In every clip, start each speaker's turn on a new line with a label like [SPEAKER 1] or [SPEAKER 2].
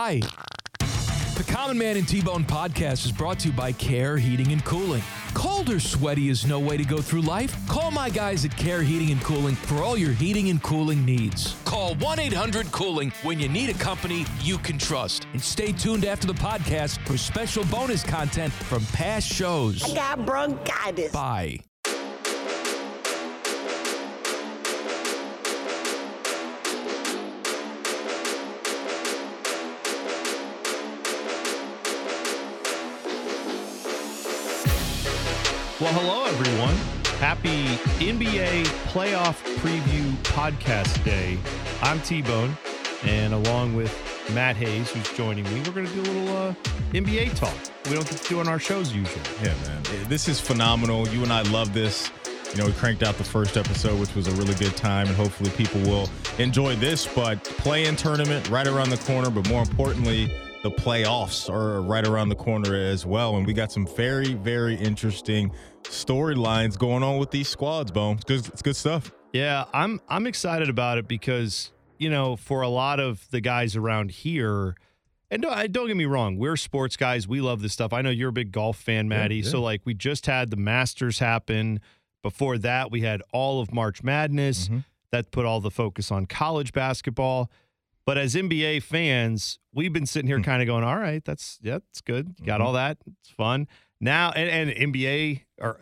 [SPEAKER 1] Bye. The Common Man and T Bone podcast is brought to you by Care Heating and Cooling. Cold or sweaty is no way to go through life. Call my guys at Care Heating and Cooling for all your heating and cooling needs. Call 1 800 Cooling when you need a company you can trust. And stay tuned after the podcast for special bonus content from past shows.
[SPEAKER 2] I got bronchitis.
[SPEAKER 1] Bye.
[SPEAKER 3] Well, hello, everyone. Happy NBA playoff preview podcast day. I'm T Bone, and along with Matt Hayes, who's joining me, we're going to do a little uh, NBA talk. We don't get to do on our shows usually.
[SPEAKER 4] Yeah, man. This is phenomenal. You and I love this. You know, we cranked out the first episode, which was a really good time, and hopefully people will enjoy this. But play-in tournament right around the corner, but more importantly, the playoffs are right around the corner as well. And we got some very, very interesting storylines going on with these squads, Bone. It's good, it's good stuff.
[SPEAKER 3] Yeah, I'm I'm excited about it because you know for a lot of the guys around here, and don't, don't get me wrong, we're sports guys. We love this stuff. I know you're a big golf fan, Maddie.
[SPEAKER 4] yeah.
[SPEAKER 3] So like we just had the Masters happen. Before that, we had all of March Madness.
[SPEAKER 4] Mm-hmm.
[SPEAKER 3] That put all the focus on college basketball. But as NBA fans, we've been sitting here
[SPEAKER 4] Hmm.
[SPEAKER 3] kind of going, all right, that's yeah, it's good. You got
[SPEAKER 4] Mhm.
[SPEAKER 3] all that. It's fun. Now and, and NBA or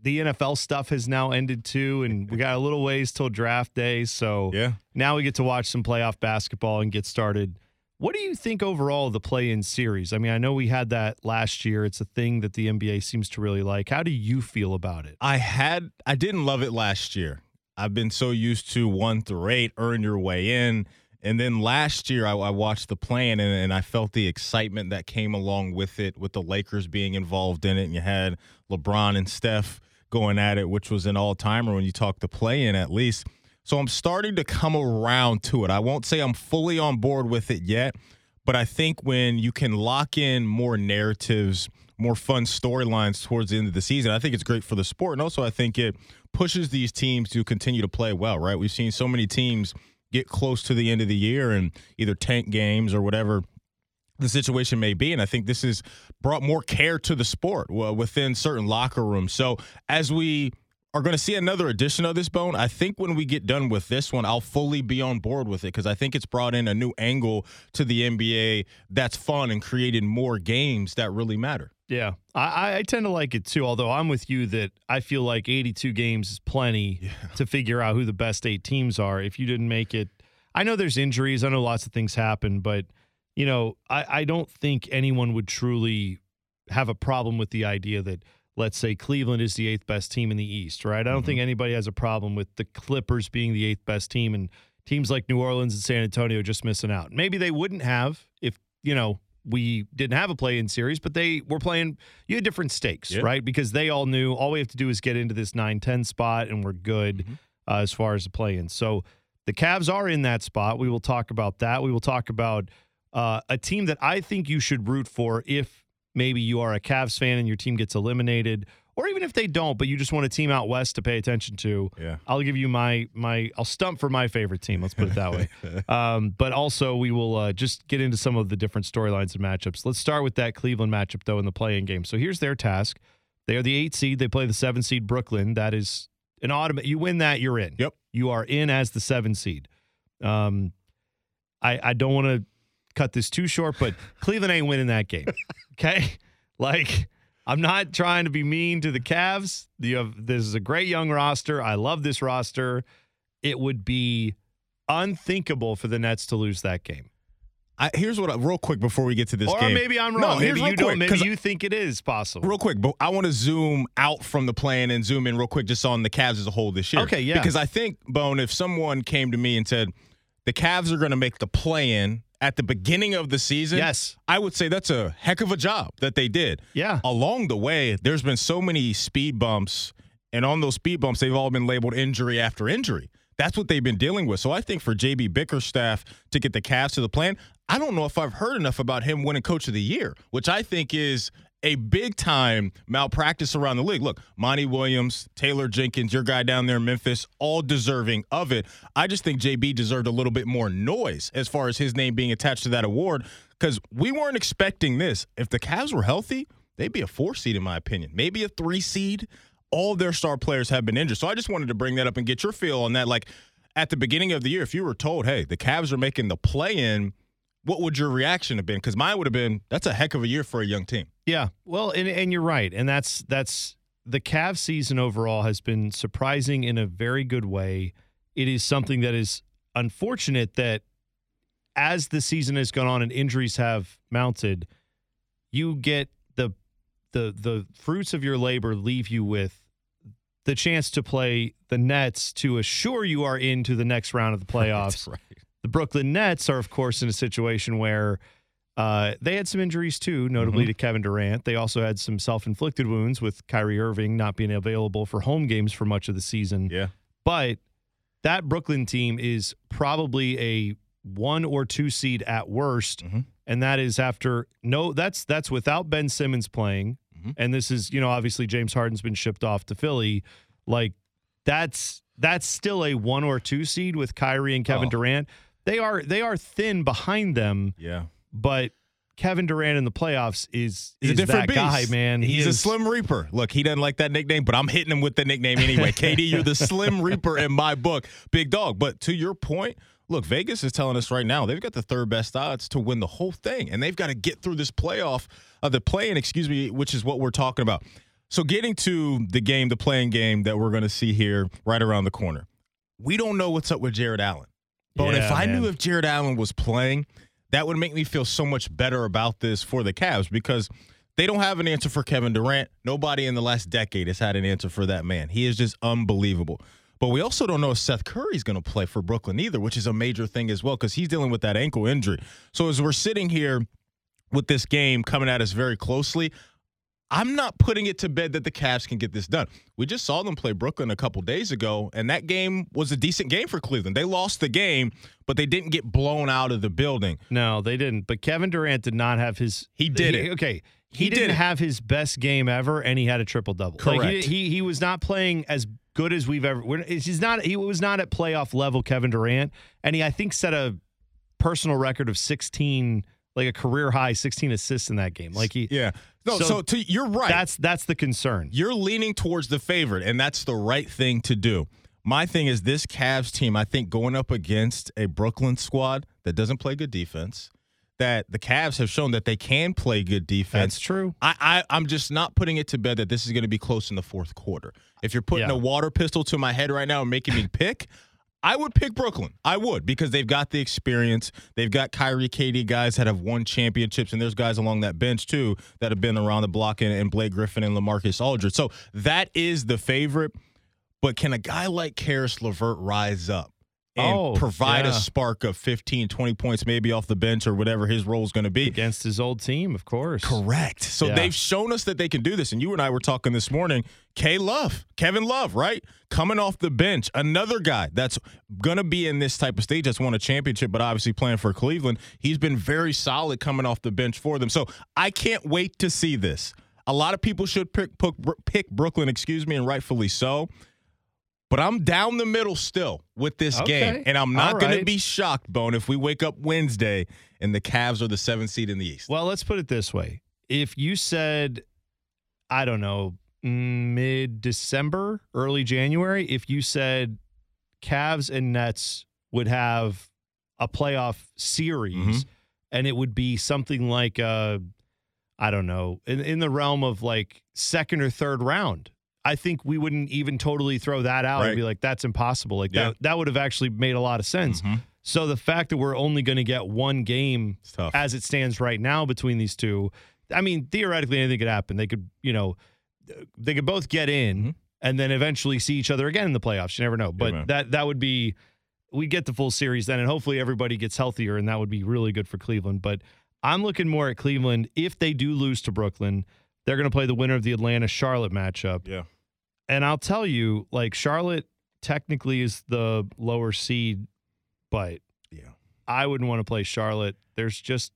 [SPEAKER 3] the NFL stuff has now ended too, and we got a little ways till draft day. So
[SPEAKER 4] Yeah.
[SPEAKER 3] now we get to watch some playoff basketball and get started. What do you think overall of the play-in series? I mean, I know we had that last year. It's a thing that the NBA seems to really like. How do you feel about it?
[SPEAKER 4] I had I didn't love it last year. I've been so used to one through eight, earn your way in. And then last year I, I watched the play-in and, and I felt the excitement that came along with it, with the Lakers being involved in it. And you had LeBron and Steph going at it, which was an all timer when you talk the play in at least. So I'm starting to come around to it. I won't say I'm fully on board with it yet, but I think when you can lock in more narratives, more fun storylines towards the end of the season, I think it's great for the sport. And also, I think it pushes these teams to continue to play well, right? We've seen so many teams get close to the end of the year and either tank games or whatever the situation may be. And I think this has brought more care to the sport uh, within certain locker rooms. So as we are going to see another edition of this bone, I think when we get done with this one, I'll fully be on board with it because I think it's brought in a new angle to the NBA that's fun and created more games that really matter.
[SPEAKER 3] Yeah, I, I tend to like it too. Although I'm with you that I feel like 82 games is plenty to figure out who the best eight teams are. If you didn't make it, I know there's injuries. I know lots of things happen, but you know, I, I don't think anyone would truly have a problem with the idea that let's say Cleveland is the eighth best team in the East, right? I don't think mm-hmm. anybody has a problem with the Clippers being the eighth best team and teams like New Orleans and San Antonio just missing out. Maybe they wouldn't have if, you know, we didn't have a play in series, but they were playing, you had different stakes,
[SPEAKER 4] Yeah.
[SPEAKER 3] right? Because they all knew all we have to do is get into this 9 10 spot and we're good uh, as far as the play in. So the Cavs are in that spot. We will talk about that. We will talk about uh, a team that I think you should root for if maybe you are a Cavs fan and your team gets eliminated, or even if they don't, but you just want a team out west to pay attention to.
[SPEAKER 4] Yeah.
[SPEAKER 3] I'll give you my my I'll stump for my favorite team. Let's put it that way. um, but also we will uh, just get into some of the different storylines and matchups. Let's start with that Cleveland matchup though in the play-in game. So here's their task. They are the eight seed. They play the seven seed Brooklyn. That is an automatic. You win that, you're in.
[SPEAKER 4] Yep.
[SPEAKER 3] You are in as the seven seed. Um, I I don't want to cut this too short, but Cleveland ain't winning that game. Okay, like. I'm not trying to be mean to the Cavs. You have uh, this is a great young roster. I love this roster. It would be unthinkable for the Nets to lose that game.
[SPEAKER 4] I, here's what, I, real quick before we get to this
[SPEAKER 3] or
[SPEAKER 4] game.
[SPEAKER 3] maybe I'm wrong.
[SPEAKER 4] here's
[SPEAKER 3] maybe you don't. Maybe you think it is possible.
[SPEAKER 4] Real quick, but I want to zoom out from the play-in and zoom in real quick just on the Cavs as a whole this year.
[SPEAKER 3] Okay, yeah.
[SPEAKER 4] Because I think, Bone, if someone came to me and said, the Cavs are going to make the play in at the beginning of the season,
[SPEAKER 3] Yes.
[SPEAKER 4] I would say that's a heck of a job that they did.
[SPEAKER 3] Yeah.
[SPEAKER 4] Along the way, there's been so many speed bumps, and on those speed bumps, they've all been labeled injury after injury. That's what they've been dealing with. So I think for JB Bickerstaff to get the Cavs to the play-in, I don't know if I've heard enough about him winning Coach of the Year, which I think is a big time malpractice around the league. Look, Monty Williams, Taylor Jenkins, your guy down there in Memphis, all deserving of it. I just think JB deserved a little bit more noise as far as his name being attached to that award because we weren't expecting this. If the Cavs were healthy, they'd be a four seed, in my opinion, maybe a three seed. All their star players have been injured. So I just wanted to bring that up and get your feel on that. Like at the beginning of the year, if you were told, hey, the Cavs are making the play in, what would your reaction have been? Because mine would have been, that's a heck of a year for a young team.
[SPEAKER 3] Yeah. Well, and, and you're right. And that's that's the Cavs season overall has been surprising in a very good way. It is something that is unfortunate that as the season has gone on and injuries have mounted, you get the the the fruits of your labor leave you with the chance to play the Nets to assure you are into the next round of the playoffs.
[SPEAKER 4] Right.
[SPEAKER 3] The Brooklyn Nets are, of course, in a situation where uh, they had some injuries too, notably
[SPEAKER 4] Mhm.
[SPEAKER 3] to Kevin Durant. They also had some self inflicted wounds with Kyrie Irving not being available for home games for much of the season.
[SPEAKER 4] Yeah.
[SPEAKER 3] But that Brooklyn team is probably a one or two seed at worst.
[SPEAKER 4] Mhm.
[SPEAKER 3] And that is after no, that's that's without Ben Simmons playing.
[SPEAKER 4] Mhm.
[SPEAKER 3] And this is, you know, obviously James Harden's been shipped off to Philly. Like that's that's still a one or two seed with Kyrie and Kevin
[SPEAKER 4] Oh.
[SPEAKER 3] Durant. They are they are thin behind them,
[SPEAKER 4] Yeah.
[SPEAKER 3] but Kevin Durant in the playoffs is
[SPEAKER 4] He's
[SPEAKER 3] is
[SPEAKER 4] a different
[SPEAKER 3] that guy,
[SPEAKER 4] beast.
[SPEAKER 3] man. He
[SPEAKER 4] He's a Slim Reaper. Look, he doesn't like that nickname, but I'm hitting him with the nickname anyway. KD, you're the Slim Reaper in my book. Big dog. But to your point, look, Vegas is telling us right now they've got the third best odds to win the whole thing. And they've got to get through this playoff, uh, the play-in, excuse me, which is what we're talking about. So getting to the game, the play-in game that we're going to see here right around the corner. We don't know what's up with Jarrett Allen. But
[SPEAKER 3] Yeah,
[SPEAKER 4] if I
[SPEAKER 3] man.
[SPEAKER 4] knew if Jarrett Allen was playing, that would make me feel so much better about this for the Cavs because they don't have an answer for Kevin Durant. Nobody in the last decade has had an answer for that man. He is just unbelievable. But we also don't know if Seth Curry's going to play for Brooklyn either, which is a major thing as well because he's dealing with that ankle injury. So as we're sitting here with this game coming at us very closely, I'm not putting it to bed that the Cavs can get this done. We just saw them play Brooklyn a couple days ago, and that game was a decent game for Cleveland. They lost the game, but they didn't get blown out of the building.
[SPEAKER 3] No, they didn't. But Kevin Durant did not have his.
[SPEAKER 4] He did it.
[SPEAKER 3] Okay, he,
[SPEAKER 4] He did
[SPEAKER 3] didn't
[SPEAKER 4] it.
[SPEAKER 3] have his best game ever, and he had a triple double.
[SPEAKER 4] Correct.
[SPEAKER 3] he, he he was not playing as good as we've ever. He's not. He was not at playoff level, Kevin Durant, and he I think set a personal record of sixteen, like a career high sixteen assists in that game. Like he.
[SPEAKER 4] Yeah. No,
[SPEAKER 3] So
[SPEAKER 4] so, to, you're right.
[SPEAKER 3] That's that's the concern.
[SPEAKER 4] you're leaning towards the favorite, and that's the right thing to do. My thing is this Cavs team, I think going up against a Brooklyn squad that doesn't play good defense, that the Cavs have shown that they can play good defense.
[SPEAKER 3] That's true.
[SPEAKER 4] I, I I'm just not putting it to bed that this is going to be close in the fourth quarter. If you're putting
[SPEAKER 3] Yeah.
[SPEAKER 4] a water pistol to my head right now and making me pick, I would pick Brooklyn. I would because they've got the experience. They've got Kyrie, KD guys that have won championships, and there's guys along that bench too that have been around the block, and, and Blake Griffin and LaMarcus Aldridge. So that is the favorite. But can a guy like Caris LeVert rise up and
[SPEAKER 3] Oh,
[SPEAKER 4] provide
[SPEAKER 3] yeah.
[SPEAKER 4] a spark of 15, 20 points, maybe off the bench or whatever his role is going to be?
[SPEAKER 3] Against his old team, of course.
[SPEAKER 4] Correct. So
[SPEAKER 3] Yeah.
[SPEAKER 4] they've shown us that they can do this. And you and I were talking this morning. K Love, Kevin Love, right? Coming off the bench. Another guy that's going to be in this type of stage that's won a championship, but obviously playing for Cleveland. He's been very solid coming off the bench for them. So I can't wait to see this. A lot of people should pick, pick, pick Brooklyn, excuse me, and rightfully so. But I'm down the middle still with this
[SPEAKER 3] Okay.
[SPEAKER 4] game. And I'm not
[SPEAKER 3] All
[SPEAKER 4] going to be shocked, Bone, if we wake up Wednesday and the Cavs are the seventh seed in the East.
[SPEAKER 3] Well, let's put it this way. If you said, I don't know, mid December, early January, if you said Cavs and Nets would have a playoff series
[SPEAKER 4] Mhm.
[SPEAKER 3] and it would be something like, uh, I don't know, in, in the realm of like second or third round. I think we wouldn't even totally throw that out
[SPEAKER 4] Right.
[SPEAKER 3] and be like, that's impossible. Like
[SPEAKER 4] Yeah.
[SPEAKER 3] that, that would have actually made a lot of sense.
[SPEAKER 4] Mhm.
[SPEAKER 3] So the fact that we're only going to get one game as it stands right now between these two, I mean, theoretically anything could happen. They could, you know, they could both get in
[SPEAKER 4] Mhm.
[SPEAKER 3] and then eventually see each other again in the playoffs. You never know. But
[SPEAKER 4] man.
[SPEAKER 3] that that would be we get the full series then and hopefully everybody gets healthier and that would be really good for Cleveland. But I'm looking more at Cleveland if they do lose to Brooklyn, they're going to play the winner of the Atlanta Charlotte matchup.
[SPEAKER 4] Yeah.
[SPEAKER 3] And I'll tell you, like Charlotte technically is the lower seed, but
[SPEAKER 4] Yeah.
[SPEAKER 3] I wouldn't want to play Charlotte. There's just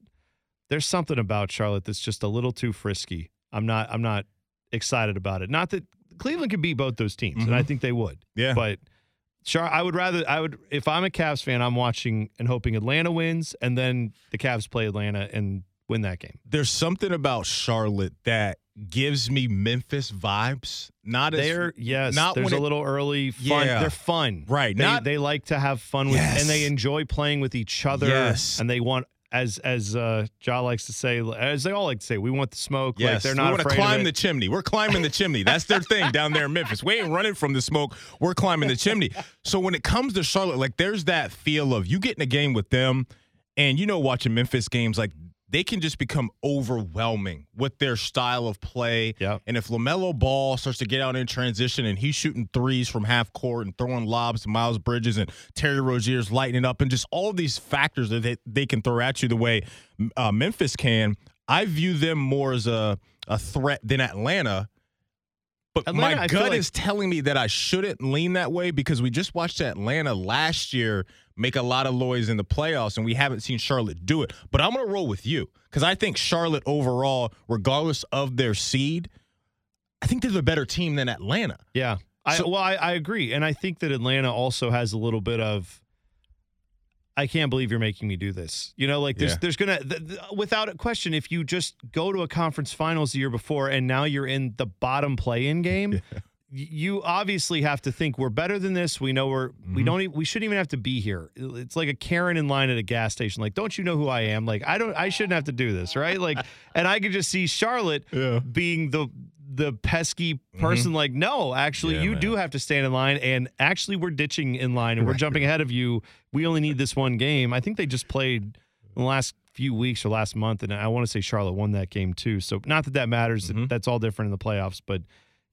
[SPEAKER 3] there's something about Charlotte that's just a little too frisky. I'm not. I'm not excited about it. Not that Cleveland could beat both those teams, and I
[SPEAKER 4] Mhm.
[SPEAKER 3] think they would.
[SPEAKER 4] Yeah.
[SPEAKER 3] But Char, I would rather. I would if I'm a Cavs fan, I'm watching and hoping Atlanta wins, and then the Cavs play Atlanta and win that game.
[SPEAKER 4] There's something about Charlotte that gives me Memphis vibes. Not as
[SPEAKER 3] They're yes,
[SPEAKER 4] not
[SPEAKER 3] there's a
[SPEAKER 4] it-
[SPEAKER 3] little early fun.
[SPEAKER 4] Yeah.
[SPEAKER 3] They're fun,
[SPEAKER 4] Right,
[SPEAKER 3] They,
[SPEAKER 4] not-
[SPEAKER 3] they like to have fun with,
[SPEAKER 4] Yes.
[SPEAKER 3] and they enjoy playing with each other.
[SPEAKER 4] Yes.
[SPEAKER 3] and they want. As as uh, Ja likes to say, as they all like to say, we want the smoke.
[SPEAKER 4] Yes,
[SPEAKER 3] like they're not.
[SPEAKER 4] we want to climb the chimney. We're climbing the chimney. That's their thing down there in Memphis. We ain't running from the smoke. We're climbing the chimney. So when it comes to Charlotte, like there's that feel of you get in a game with them, and you know, watching Memphis games, like they can just become overwhelming with their style of play.
[SPEAKER 3] Yep.
[SPEAKER 4] And if LaMelo Ball starts to get out in transition and he's shooting threes from half court and throwing lobs to Miles Bridges and Terry Rozier's lighting up and just all these factors that they, they can throw at you the way uh, Memphis can, I view them more as a, a threat than Atlanta. But
[SPEAKER 3] Atlanta,
[SPEAKER 4] my gut
[SPEAKER 3] like-
[SPEAKER 4] is telling me that I shouldn't lean that way because we just watched Atlanta last year make a lot of noise in the playoffs, and we haven't seen Charlotte do it. But I'm going to roll with you because I think Charlotte overall, regardless of their seed, I think they're the better team than Atlanta.
[SPEAKER 3] Yeah. I, well, I, I agree. And I think that Atlanta also has a little bit of, I can't believe you're making me do this. You know, like there's,
[SPEAKER 4] Yeah.
[SPEAKER 3] there's going to, without a question, if you just go to a conference finals the year before and now you're in the bottom play in game, y- you obviously have to think we're better than this. We know we're, we
[SPEAKER 4] Mhm.
[SPEAKER 3] don't, e- we shouldn't even have to be here. It's like a Karen in line at a gas station. Like, don't you know who I am? Like, I don't, I shouldn't have to do this. Right. Like, and I could just see Charlotte
[SPEAKER 4] Yeah.
[SPEAKER 3] being the the pesky person like no actually
[SPEAKER 4] Mm-hmm. Yeah,
[SPEAKER 3] you
[SPEAKER 4] man.
[SPEAKER 3] do have to stand in line and actually we're ditching in line and we're jumping ahead of you we only need this one game i think they just played in the last few weeks or last month and i want to say charlotte won that game too so not that that matters
[SPEAKER 4] Mhm.
[SPEAKER 3] that's all different in the playoffs but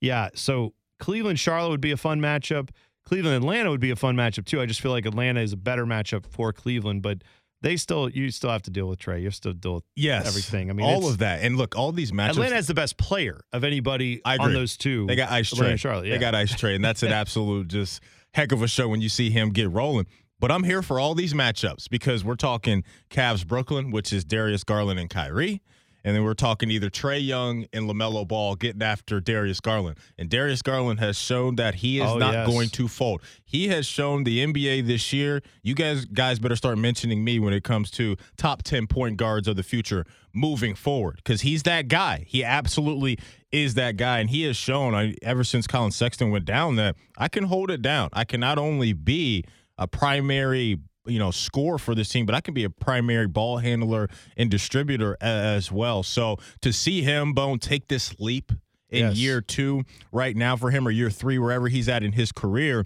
[SPEAKER 3] yeah so cleveland charlotte would be a fun matchup cleveland atlanta would be a fun matchup too i just feel like atlanta is a better matchup for cleveland but they still you still have to deal with Trae you have to still deal with
[SPEAKER 4] Yes.
[SPEAKER 3] Everything. I mean,
[SPEAKER 4] all of that. And look, all these matchups.
[SPEAKER 3] Atlanta has the best player of anybody
[SPEAKER 4] I
[SPEAKER 3] on those two.
[SPEAKER 4] They got Ice
[SPEAKER 3] Atlanta
[SPEAKER 4] Trae.
[SPEAKER 3] and Charlotte. Yeah.
[SPEAKER 4] They got Ice Trae, and that's an absolute just heck of a show when you see him get rolling. But I'm here for all these matchups because we're talking Cavs Brooklyn, which is Darius Garland and Kyrie. And then we're talking either Trae Young and LaMelo Ball getting after Darius Garland. And Darius Garland has shown that he is
[SPEAKER 3] Oh,
[SPEAKER 4] not
[SPEAKER 3] yes.
[SPEAKER 4] going to fold. He has shown the NBA this year. You guys guys better start mentioning me when it comes to top 10 point guards of the future moving forward because he's that guy. He absolutely is that guy. And he has shown I, ever since Collin Sexton went down that I can hold it down. I can not only be a primary you know score for this team but i can be a primary ball handler and distributor as well so to see him bone take this leap in
[SPEAKER 3] Yes.
[SPEAKER 4] year two right now for him or year three wherever he's at in his career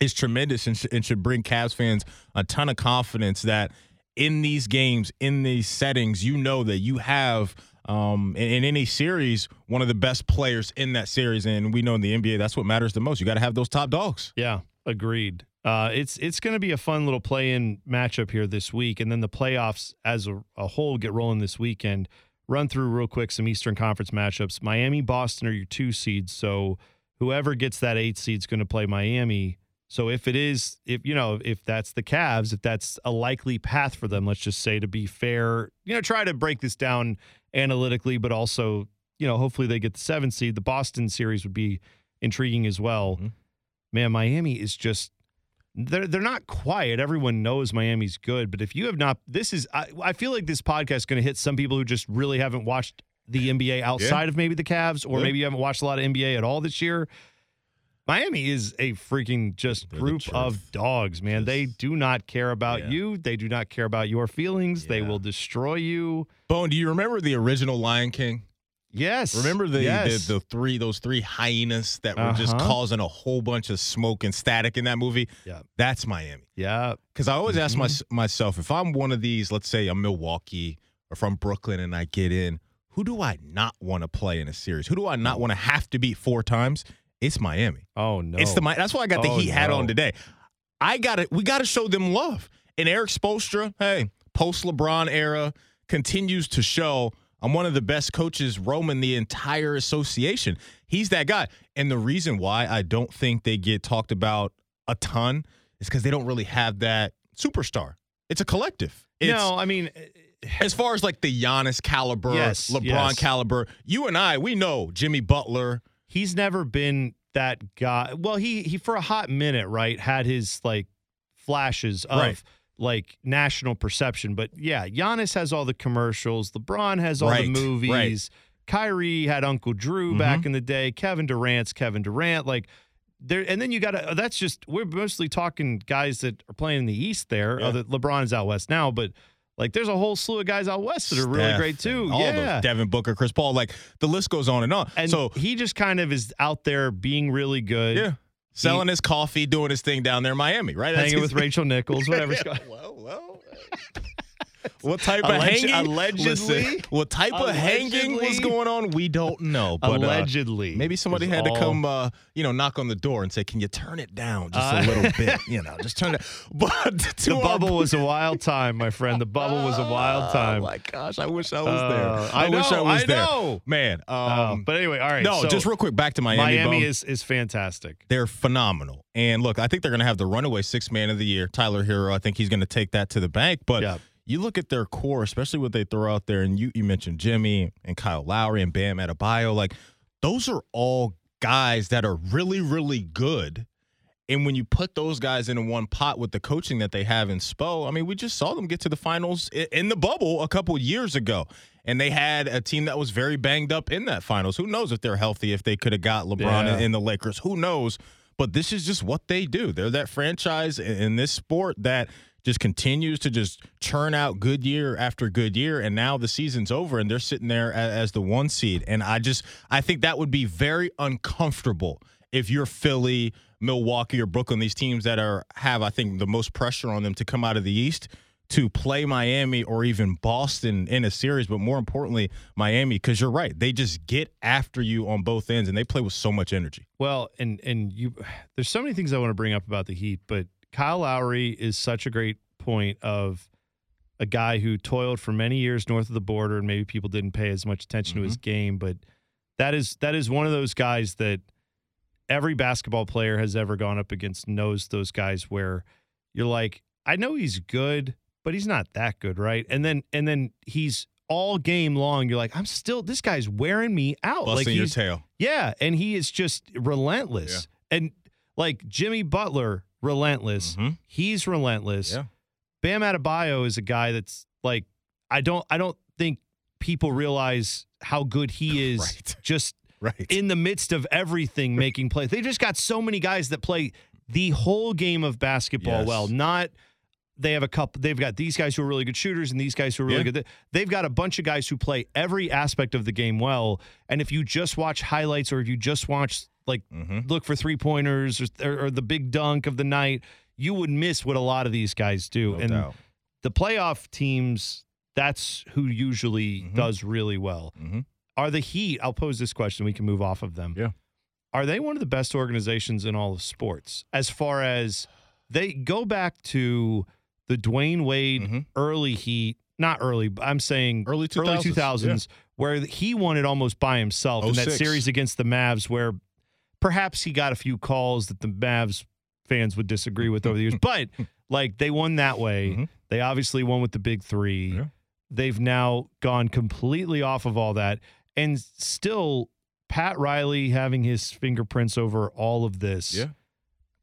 [SPEAKER 4] is tremendous and, sh- and should bring Cavs fans a ton of confidence that in these games, in these settings, you know that you have um, in, in any series one of the best players in that series, and we know in the NBA that's what matters the most. You got to have those top dogs.
[SPEAKER 3] Yeah, agreed. Uh, it's it's going to be a fun little play-in matchup here this week, and then the playoffs as a, a whole get rolling this weekend. Run through real quick some Eastern Conference matchups. Miami, Boston are your two seeds, so whoever gets that eight seed is going to play Miami. So if it is, if you know, if that's the Cavs, if that's a likely path for them, let's just say to be fair, you know, try to break this down analytically, but also, you know, hopefully they get the seven seed. The Boston series would be intriguing as well.
[SPEAKER 4] Mhm.
[SPEAKER 3] Man, Miami is just they're they're not quiet. Everyone knows Miami's good, but if you have not, this is I, I feel like this podcast is going to hit some people who just really haven't watched the NBA outside of maybe the Cavs, or
[SPEAKER 4] Yeah.
[SPEAKER 3] maybe you haven't watched a lot of NBA at all this year. Miami is a freaking just
[SPEAKER 4] They're
[SPEAKER 3] group of dogs, man. They do not care about
[SPEAKER 4] Yeah.
[SPEAKER 3] you. They do not care about your feelings. They will destroy you.
[SPEAKER 4] Bone, do you remember the original Lion King?
[SPEAKER 3] Yes.
[SPEAKER 4] Remember the
[SPEAKER 3] yes.
[SPEAKER 4] the, the three those three hyenas that were just
[SPEAKER 3] Uh-huh.
[SPEAKER 4] causing a whole bunch of smoke and static in that movie?
[SPEAKER 3] Yeah.
[SPEAKER 4] That's Miami.
[SPEAKER 3] yeah.
[SPEAKER 4] Because I always ask my, myself if I'm one of these, let's say I'm Milwaukee or from Brooklyn and I get in, who do I not want to play in a series? Who do I not want to have to beat four times? It's Miami.
[SPEAKER 3] Oh no.
[SPEAKER 4] It's the that's why I got the
[SPEAKER 3] Oh,
[SPEAKER 4] Heat hat on today. I got it. We got to show them love. And Erik Spoelstra, hey, post LeBron era continues to show I'm one of the best coaches roaming the entire association. He's that guy. And the reason why I don't think they get talked about a ton is because they don't really have that superstar. It's a collective. It's,
[SPEAKER 3] no, I mean, eh,
[SPEAKER 4] as far as like the Giannis caliber,
[SPEAKER 3] Yes,
[SPEAKER 4] LeBron
[SPEAKER 3] yes.
[SPEAKER 4] caliber, you and I, we know Jimmy Butler.
[SPEAKER 3] he's never been that guy. Well, he he for a hot minute, right, had his like flashes of
[SPEAKER 4] Right.
[SPEAKER 3] Like national perception. But yeah, Giannis has all the commercials. LeBron has all
[SPEAKER 4] Right,
[SPEAKER 3] the movies.
[SPEAKER 4] right.
[SPEAKER 3] Kyrie had Uncle Drew
[SPEAKER 4] Mhm.
[SPEAKER 3] back in the day. Kevin Durant's Kevin Durant. Like there, and then you got to. That's just we're mostly talking guys that are playing in the East. There,
[SPEAKER 4] Yeah.
[SPEAKER 3] other LeBron's out west now, but. Like there's a whole slew of guys out west that are really
[SPEAKER 4] Steph
[SPEAKER 3] great too. yeah,
[SPEAKER 4] those Devin Booker, Chris Paul, like the list goes on and on.
[SPEAKER 3] and
[SPEAKER 4] so
[SPEAKER 3] he just kind of is out there being really good.
[SPEAKER 4] yeah, selling his coffee, doing his thing down there in Miami, right? That's
[SPEAKER 3] hanging
[SPEAKER 4] his-
[SPEAKER 3] with Rachel Nichols, whatever's
[SPEAKER 4] Yeah,
[SPEAKER 3] going.
[SPEAKER 4] well, well. Uh, What type of
[SPEAKER 3] Alleg-
[SPEAKER 4] hanging?
[SPEAKER 3] allegedly?
[SPEAKER 4] Listen, what type of hanging was going on? We don't know. But, uh,
[SPEAKER 3] Allegedly,
[SPEAKER 4] maybe somebody had to come, uh, you know, knock on the door and say, "Can you turn it down just
[SPEAKER 3] Uh,
[SPEAKER 4] a little bit? You know, just turn it." But
[SPEAKER 3] The bubble was a wild time, my friend. The bubble was a wild time.
[SPEAKER 4] Oh my gosh, I wish I was
[SPEAKER 3] Uh,
[SPEAKER 4] there.
[SPEAKER 3] I
[SPEAKER 4] wish I was
[SPEAKER 3] I
[SPEAKER 4] there.
[SPEAKER 3] know.
[SPEAKER 4] Man, um,
[SPEAKER 3] Uh, but anyway, all right.
[SPEAKER 4] no,
[SPEAKER 3] so
[SPEAKER 4] just real quick back to Miami.
[SPEAKER 3] Miami
[SPEAKER 4] Bum.
[SPEAKER 3] is is fantastic.
[SPEAKER 4] they're phenomenal. And look, I think they're going to have the runaway six man of the year, Tyler Herro. I think he's going to take that to the bank. But
[SPEAKER 3] Yeah.
[SPEAKER 4] You look at their core, especially what they throw out there, and you, you mentioned Jimmy and Kyle Lowry and Bam Adebayo. Like, those are all guys that are really, really good. And when you put those guys in one pot with the coaching that they have in Spo, I mean, we just saw them get to the finals in the bubble a couple years ago. And they had a team that was very banged up in that finals. Who knows if they're healthy, if they could have got LeBron
[SPEAKER 3] Yeah.
[SPEAKER 4] the Lakers? Who knows? But this is just what they do. They're that franchise in, in this sport that just continues to just churn out good year after good year. And now the season's over and they're sitting there as, as the one seed. And I just, I think that would be very uncomfortable if you're Philly, Milwaukee, or Brooklyn, these teams that are have, I think, the most pressure on them to come out of the East to play Miami or even Boston in a series, but more importantly, Miami, because you're right. They just get after you on both ends and they play with so much energy.
[SPEAKER 3] Well, and and you, there's so many things I want to bring up about the Heat, but Kyle Lowry is such a great point of a guy who toiled for many years north of the border, and maybe people didn't pay as much attention to his mm-hmm. game, but that is that is one of those guys that every basketball player has ever gone up against knows those guys where you're like, I know he's good, but he's not that good, right? And then and then he's all game long. You're like, I'm still this guy's wearing me out.
[SPEAKER 4] Busting
[SPEAKER 3] like
[SPEAKER 4] your tail.
[SPEAKER 3] yeah, and he is just relentless. And like Jimmy Butler, relentless.
[SPEAKER 4] Mhm.
[SPEAKER 3] He's relentless.
[SPEAKER 4] Yeah.
[SPEAKER 3] Bam Adebayo is a guy that's like I don't I don't think people realize how good he is
[SPEAKER 4] Right.
[SPEAKER 3] just
[SPEAKER 4] Right.
[SPEAKER 3] in the midst of everything making plays. They just got so many guys that play the whole game of basketball
[SPEAKER 4] Yes.
[SPEAKER 3] well. Not they have a couple they've got these guys who are really good shooters and these guys who are really
[SPEAKER 4] Yeah.
[SPEAKER 3] good. They've got a bunch of guys who play every aspect of the game well. And if you just watch highlights or if you just watch like
[SPEAKER 4] Mhm.
[SPEAKER 3] look for three pointers or, or, or the big dunk of the night, you would miss what a lot of these guys do.
[SPEAKER 4] No
[SPEAKER 3] and
[SPEAKER 4] doubt.
[SPEAKER 3] the playoff teams, that's who usually
[SPEAKER 4] Mhm.
[SPEAKER 3] does really well.
[SPEAKER 4] Mhm.
[SPEAKER 3] Are the Heat? I'll pose this question. We can move off of them.
[SPEAKER 4] Yeah.
[SPEAKER 3] Are they one of the best organizations in all of sports as far as they go back to the Dwyane Wade
[SPEAKER 4] Mhm.
[SPEAKER 3] early Heat? Not early, but I'm saying
[SPEAKER 4] Early 2000s,
[SPEAKER 3] early 2000s, where he won it almost by himself in that series against the Mavs, where perhaps he got a few calls that the Mavs fans would disagree with over the years, but like they won that way.
[SPEAKER 4] Mhm.
[SPEAKER 3] They obviously won with the big three.
[SPEAKER 4] Yeah.
[SPEAKER 3] They've now gone completely off of all that, and still Pat Riley having his fingerprints over all of this.
[SPEAKER 4] Yeah.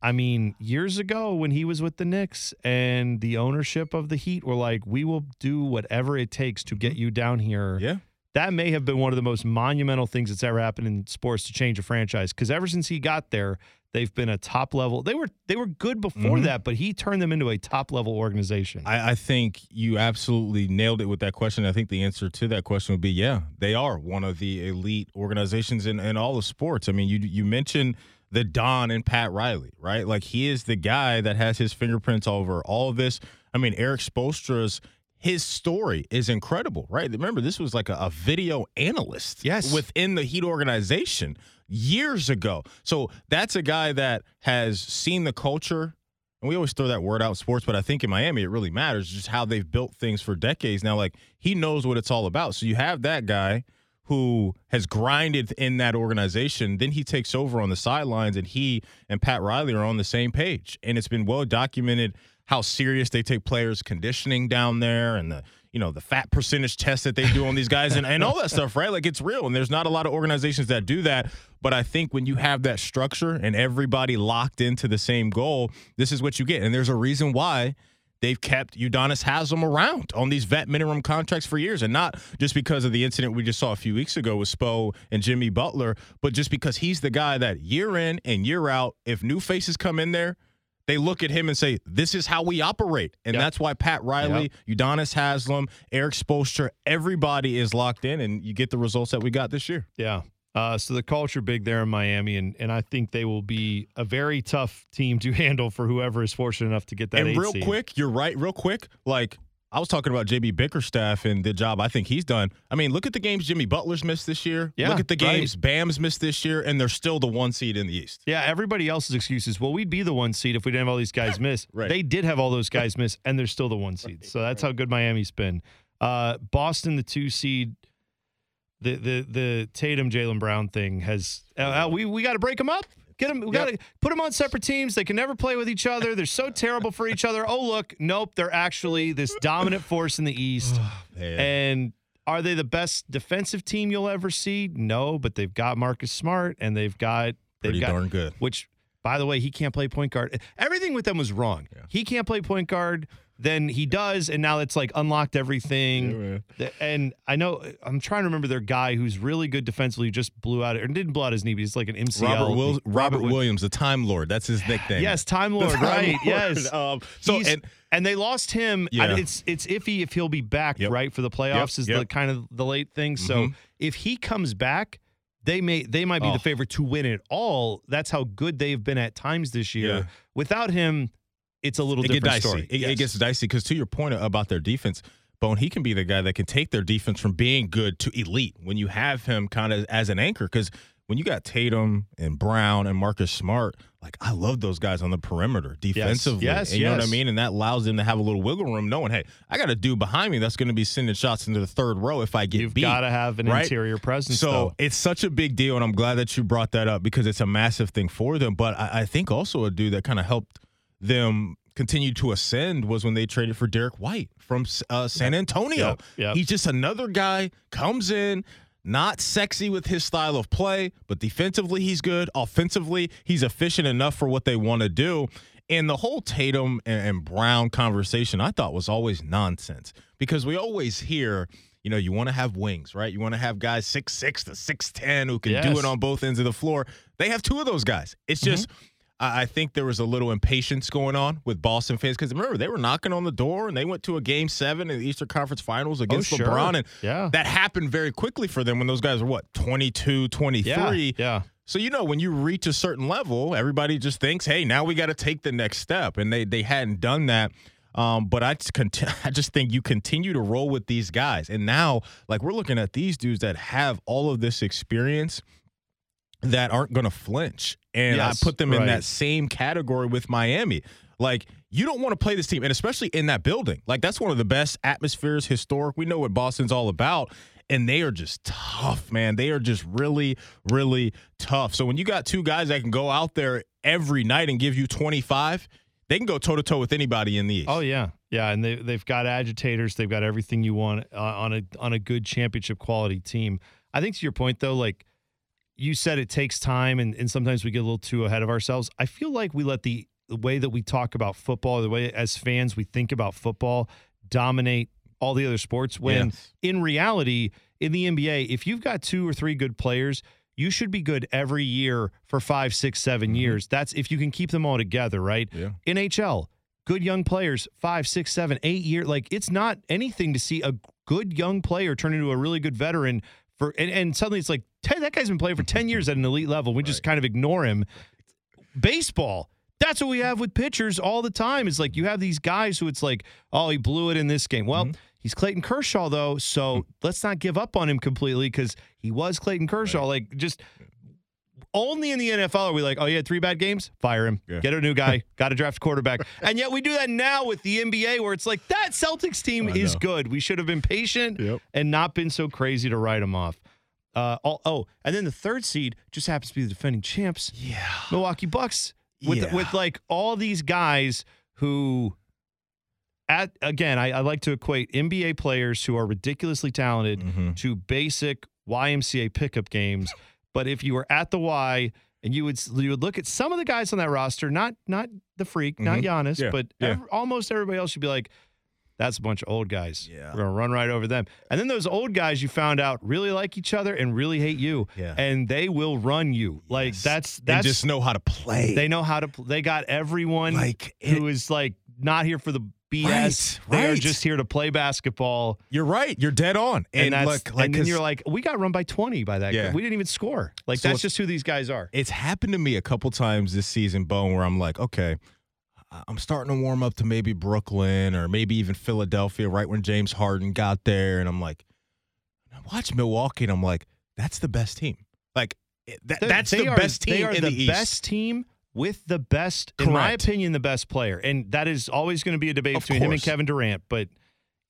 [SPEAKER 3] I mean, years ago when he was with the Knicks and the ownership of the Heat were like, we will do whatever it takes to get you down here.
[SPEAKER 4] Yeah.
[SPEAKER 3] That may have been one of the most monumental things that's ever happened in sports to change a franchise. Because ever since he got there, they've been a top level. They were they were good before
[SPEAKER 4] Mhm.
[SPEAKER 3] that, but he turned them into a top level organization.
[SPEAKER 4] I, I think you absolutely nailed it with that question. I think the answer to that question would be yeah, they are one of the elite organizations in, in all of sports. I mean, you you mentioned the Don and Pat Riley, right? Like he is the guy that has his fingerprints over all of this. I mean, Erik Spoelstra's his story is incredible, right? Remember, this was like a, a video analyst
[SPEAKER 3] Yes.
[SPEAKER 4] within the Heat organization years ago. So that's a guy that has seen the culture and we always throw that word out in sports, but I think in Miami it really matters just how they've built things for decades now. Like he knows what it's all about. So you have that guy who has grinded in that organization. Then he takes over on the sidelines, and he and Pat Riley are on the same page. And it's been well documented how serious they take players' conditioning down there, and the you know, the fat percentage test that they do on these guys and, and all that stuff, right? Like it's real. And there's not a lot of organizations that do that. But I think when you have that structure and everybody locked into the same goal, this is what you get. And there's a reason why they've kept Udonis Haslem around on these vet minimum contracts for years, and not just because of the incident we just saw a few weeks ago with Spo and Jimmy Butler, but just because he's the guy that year in and year out, if new faces come in there, they look at him and say, "This is how we operate," and
[SPEAKER 3] Yep.
[SPEAKER 4] that's why Pat Riley, Udonis Haslem, Erik Spoelstra, everybody is locked in, and you get the results that we got this year.
[SPEAKER 3] Yeah. Uh, so the culture big there in Miami, and, and I think they will be a very tough team to handle for whoever is fortunate enough to get that.
[SPEAKER 4] and real
[SPEAKER 3] seed.
[SPEAKER 4] quick, you're right. Real quick, like I was talking about JB Bickerstaff and the job I think he's done. I mean, look at the games Jimmy Butler's missed this year.
[SPEAKER 3] Yeah,
[SPEAKER 4] look at the
[SPEAKER 3] right.
[SPEAKER 4] games Bam's missed this year, and they're still the one seed in the East.
[SPEAKER 3] Yeah, everybody else's excuses. Well, we'd be the one seed if we didn't have all these guys miss.
[SPEAKER 4] Right.
[SPEAKER 3] They did have all those guys miss, and they're still the one seed. So that's how good Miami's been. Uh, Boston, the two seed. The the the Tatum Jaylen Brown thing has. Uh, uh, we we got to break them up. Get them. We got to put them on separate teams. They can never play with each other. They're so terrible for each other. Oh look, nope. They're actually this dominant force in the East.
[SPEAKER 4] Oh, man.
[SPEAKER 3] And are they the best defensive team you'll ever see? No, but they've got Marcus Smart and they've got they've
[SPEAKER 4] Pretty
[SPEAKER 3] got
[SPEAKER 4] darn good.
[SPEAKER 3] which by the way, he can't play point guard. Everything with them was wrong. He can't play point guard. Then he does, and now it's like unlocked everything. The- and I know I'm trying to remember their guy who's really good defensively, just blew out or didn't blow out his knee, but he's like an MCL.
[SPEAKER 4] Robert, Will, Robert,
[SPEAKER 3] Wi-
[SPEAKER 4] Williams, the Time Lord. That's his nickname.
[SPEAKER 3] Yes, Time Lord,
[SPEAKER 4] Time
[SPEAKER 3] right?
[SPEAKER 4] Lord.
[SPEAKER 3] Yes.
[SPEAKER 4] Um, so
[SPEAKER 3] He's-
[SPEAKER 4] and
[SPEAKER 3] and they lost him. I-
[SPEAKER 4] Yeah.
[SPEAKER 3] it's it's iffy if he'll be back,
[SPEAKER 4] Yep.
[SPEAKER 3] right, for the playoffs is the kind of the late thing. So
[SPEAKER 4] Mhm.
[SPEAKER 3] if he comes back, they may they might be
[SPEAKER 4] Oh.
[SPEAKER 3] the favorite to win it all. That's how good they've been at times this year.
[SPEAKER 4] Yeah.
[SPEAKER 3] Without him, it's a little
[SPEAKER 4] it
[SPEAKER 3] different
[SPEAKER 4] dicey.
[SPEAKER 3] story.
[SPEAKER 4] It, it gets dicey because to your point about their defense, Bone, he can be the guy that can take their defense from being good to elite when you have him kind of as an anchor. Because when you got Tatum and Brown and Marcus Smart, like I love those guys on the perimeter defensively.
[SPEAKER 3] Yes, yes
[SPEAKER 4] and you know what I mean? And that allows them to have a little wiggle room, knowing, hey, I got a dude behind me that's going to be sending shots into the third row if I get
[SPEAKER 3] You've
[SPEAKER 4] beat.
[SPEAKER 3] got to have an
[SPEAKER 4] right?
[SPEAKER 3] interior presence.
[SPEAKER 4] So
[SPEAKER 3] though.
[SPEAKER 4] it's such a big deal, and I'm glad that you brought that up because it's a massive thing for them. But I, I think also a dude that kind of helped them continue to ascend was when they traded for Derrick White from uh, San Antonio.
[SPEAKER 3] Yep, yep.
[SPEAKER 4] He's just another guy comes in. Not sexy with his style of play, but defensively he's good. Offensively, he's efficient enough for what they want to do. And the whole Tatum and, Brown conversation I thought was always nonsense because we always hear, you know, you want to have wings, right? You want to have guys six six to six ten who can do it on both ends of the floor. They have two of those guys. It's just. I I think there was a little impatience going on with Boston fans because remember they were knocking on the door and they went to a game seven in the Eastern Conference Finals against
[SPEAKER 3] Oh, sure.
[SPEAKER 4] LeBron and
[SPEAKER 3] Yeah.
[SPEAKER 4] that happened very quickly for them when those guys were what 22 23
[SPEAKER 3] yeah, yeah.
[SPEAKER 4] so you know when you reach a certain level, everybody just thinks, "Hey, now we got to take the next step," and they they hadn't done that. Um, but I just cont- I just think you continue to roll with these guys, and now like we're looking at these dudes that have all of this experience that aren't going to flinch, and
[SPEAKER 3] Yes,
[SPEAKER 4] I put them in that same category with Miami. Like you don't want to play this team, and especially in that building. Like that's one of the best atmospheres historic. We know what Boston's all about. And they are just tough, man. They are just really, really tough. So when you got two guys that can go out there every night and give you 25, they can go toe to toe with anybody in the East.
[SPEAKER 3] Oh yeah, yeah, and they they've got agitators. They've got everything you want uh, on a on a good championship quality team. I think to your point though, like you said, it takes time, and and sometimes we get a little too ahead of ourselves. I feel like we let the, the way that we talk about football, the way as fans we think about football, dominate all the other sports. When
[SPEAKER 4] Yes.
[SPEAKER 3] in reality, in the NBA, if you've got two or three good players. You should be good every year for five, six, seven mm-hmm. years. That's if you can keep them all together, right?
[SPEAKER 4] Yeah.
[SPEAKER 3] NHL, good young players, five, six, seven, eight year. Like it's not anything to see a good young player turn into a really good veteran for, and, and suddenly it's like "Hey, that guy's been playing for ten years at an elite level. We just kind of ignore him. Baseball. That's what we have with pitchers all the time. Is like you have these guys who it's like, oh, he blew it in this game. Well, mm-hmm. he's Clayton Kershaw though, so hmm. let's not give up on him completely because he was Clayton Kershaw. Like just only in the NFL are we like, oh, had three bad games? Fire him.
[SPEAKER 4] Yeah.
[SPEAKER 3] Get a new guy. Got to draft a quarterback. And yet we do that now with the NBA where it's like, that Celtics team
[SPEAKER 4] I
[SPEAKER 3] is
[SPEAKER 4] know.
[SPEAKER 3] good. We should have been patient
[SPEAKER 4] Yep.
[SPEAKER 3] and not been so crazy to write them off. Uh, oh, oh, and then the third seed just happens to be the defending champs,
[SPEAKER 4] yeah,
[SPEAKER 3] Milwaukee Bucks, with yeah. with like all these guys who, at again, I, I like to equate NBA players who are ridiculously talented
[SPEAKER 4] Mm-hmm.
[SPEAKER 3] to basic YMCA pickup games. But if you were at the Y and you would you would look at some of the guys on that roster, not not the freak, not
[SPEAKER 4] Mhm.
[SPEAKER 3] Giannis,
[SPEAKER 4] Yeah,
[SPEAKER 3] but
[SPEAKER 4] yeah.
[SPEAKER 3] ev- almost everybody else, you'd be like, that's a bunch of old guys.
[SPEAKER 4] Yeah.
[SPEAKER 3] We're gonna run right over them. And then those old guys you found out really like each other and really hate you.
[SPEAKER 4] Yeah.
[SPEAKER 3] And they will run you. Like
[SPEAKER 4] Yes.
[SPEAKER 3] that's
[SPEAKER 4] and
[SPEAKER 3] that's
[SPEAKER 4] just know how to play.
[SPEAKER 3] they know how to. Pl- they got everyone
[SPEAKER 4] like it,
[SPEAKER 3] who is like not here for the BS.
[SPEAKER 4] Right,
[SPEAKER 3] They are
[SPEAKER 4] right.
[SPEAKER 3] just here to play basketball.
[SPEAKER 4] You're right. You're dead on.
[SPEAKER 3] And,
[SPEAKER 4] And,
[SPEAKER 3] that's
[SPEAKER 4] look, like
[SPEAKER 3] and then you're like, we got run by 20 by that.
[SPEAKER 4] Yeah.
[SPEAKER 3] guy. We didn't even score. Like
[SPEAKER 4] So
[SPEAKER 3] that's just who these guys are.
[SPEAKER 4] it's happened to me a couple times this season, Bone, where I'm like, okay, I'm starting to warm up to maybe Brooklyn or maybe even Philadelphia right when James Harden got there. And I'm like, I watch Milwaukee and I'm like, that's the best team. Like, that, that's the
[SPEAKER 3] are-
[SPEAKER 4] best team
[SPEAKER 3] They are
[SPEAKER 4] in
[SPEAKER 3] the,
[SPEAKER 4] the,
[SPEAKER 3] best team with the best, in my opinion, the best player. And that is always going to be a debate
[SPEAKER 4] Of
[SPEAKER 3] between him and. Kevin Durant. But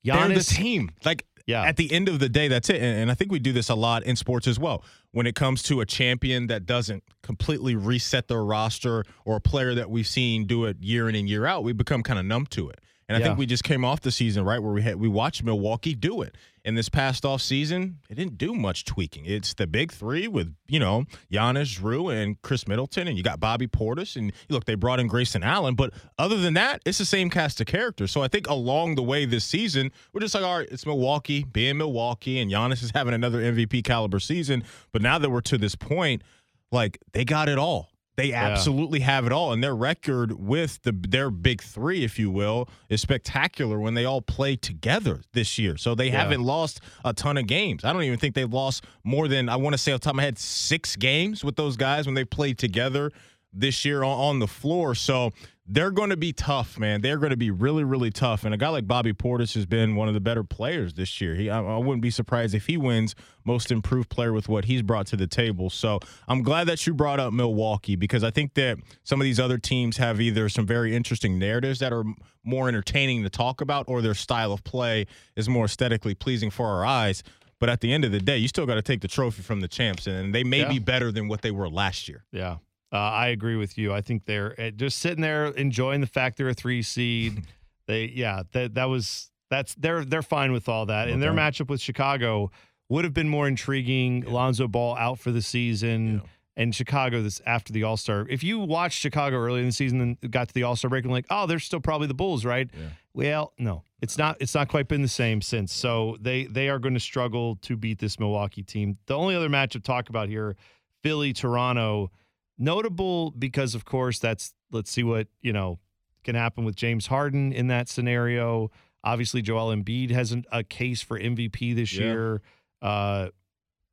[SPEAKER 4] They're the team. Like,
[SPEAKER 3] yeah,
[SPEAKER 4] at the end of the day, that's it. And, and I think we do this a lot in sports as well. When it comes to a champion that doesn't completely reset their roster or a player that we've seen do it year in and year out, we become kind of numb to it. And I
[SPEAKER 3] Yeah.
[SPEAKER 4] think we just came off the season, right, where we had we watched Milwaukee do it. And this past off season, it didn't do much tweaking. It's the big three with, you know, Giannis, Jrue, and Khris Middleton, and you got Bobby Portis. And look, they brought in Grayson Allen. But other than that, it's the same cast of characters. So I think along the way this season, we're just like, all right, it's Milwaukee, being Milwaukee, and Giannis is having another MVP caliber season. But now that we're to this point, like they got it all. They absolutely have it all, and their record with the their big three, if you will, is spectacular when they all play together this year. So they
[SPEAKER 3] Yeah.
[SPEAKER 4] haven't lost a ton of games. I don't even think they've lost more than I want to say off the top of my head six games with those guys when they played together this year on, on the floor. So they're going to be tough, man. They're going to be really, really tough. And a guy like Bobby Portis has been one of the better players this year. He, I, I wouldn't be surprised if he wins Most Improved Player with what he's brought to the table. So I'm glad that you brought up Milwaukee because I think that some of these other teams have either some very interesting narratives that are more entertaining to talk about, or their style of play is more aesthetically pleasing for our eyes. But at the end of the day, you still got to take the trophy from the champs, and they may
[SPEAKER 3] Yeah.
[SPEAKER 4] be better than what they were last year.
[SPEAKER 3] Yeah, uh, I agree with you. I think they're uh, just sitting there enjoying the fact they're a three seed. they, yeah, that that was that's they're they're fine with all that. And their matchup with Chicago would have been more intriguing. Lonzo Ball out for the season. And Chicago this after the All Star. If you watched Chicago early in the season and got to the All Star break and like, oh, they're still probably the Bulls, right?
[SPEAKER 4] Yeah.
[SPEAKER 3] Well, no, it's not. It's not quite been the same since. So they they are going to struggle to beat this Milwaukee team. The only other matchup to talk about here, Philly Toronto, notable because of course that's let's see what you know can happen with James Harden in that scenario. Obviously, Joel Embiid has a case for MVP this
[SPEAKER 4] Yeah.
[SPEAKER 3] year, uh,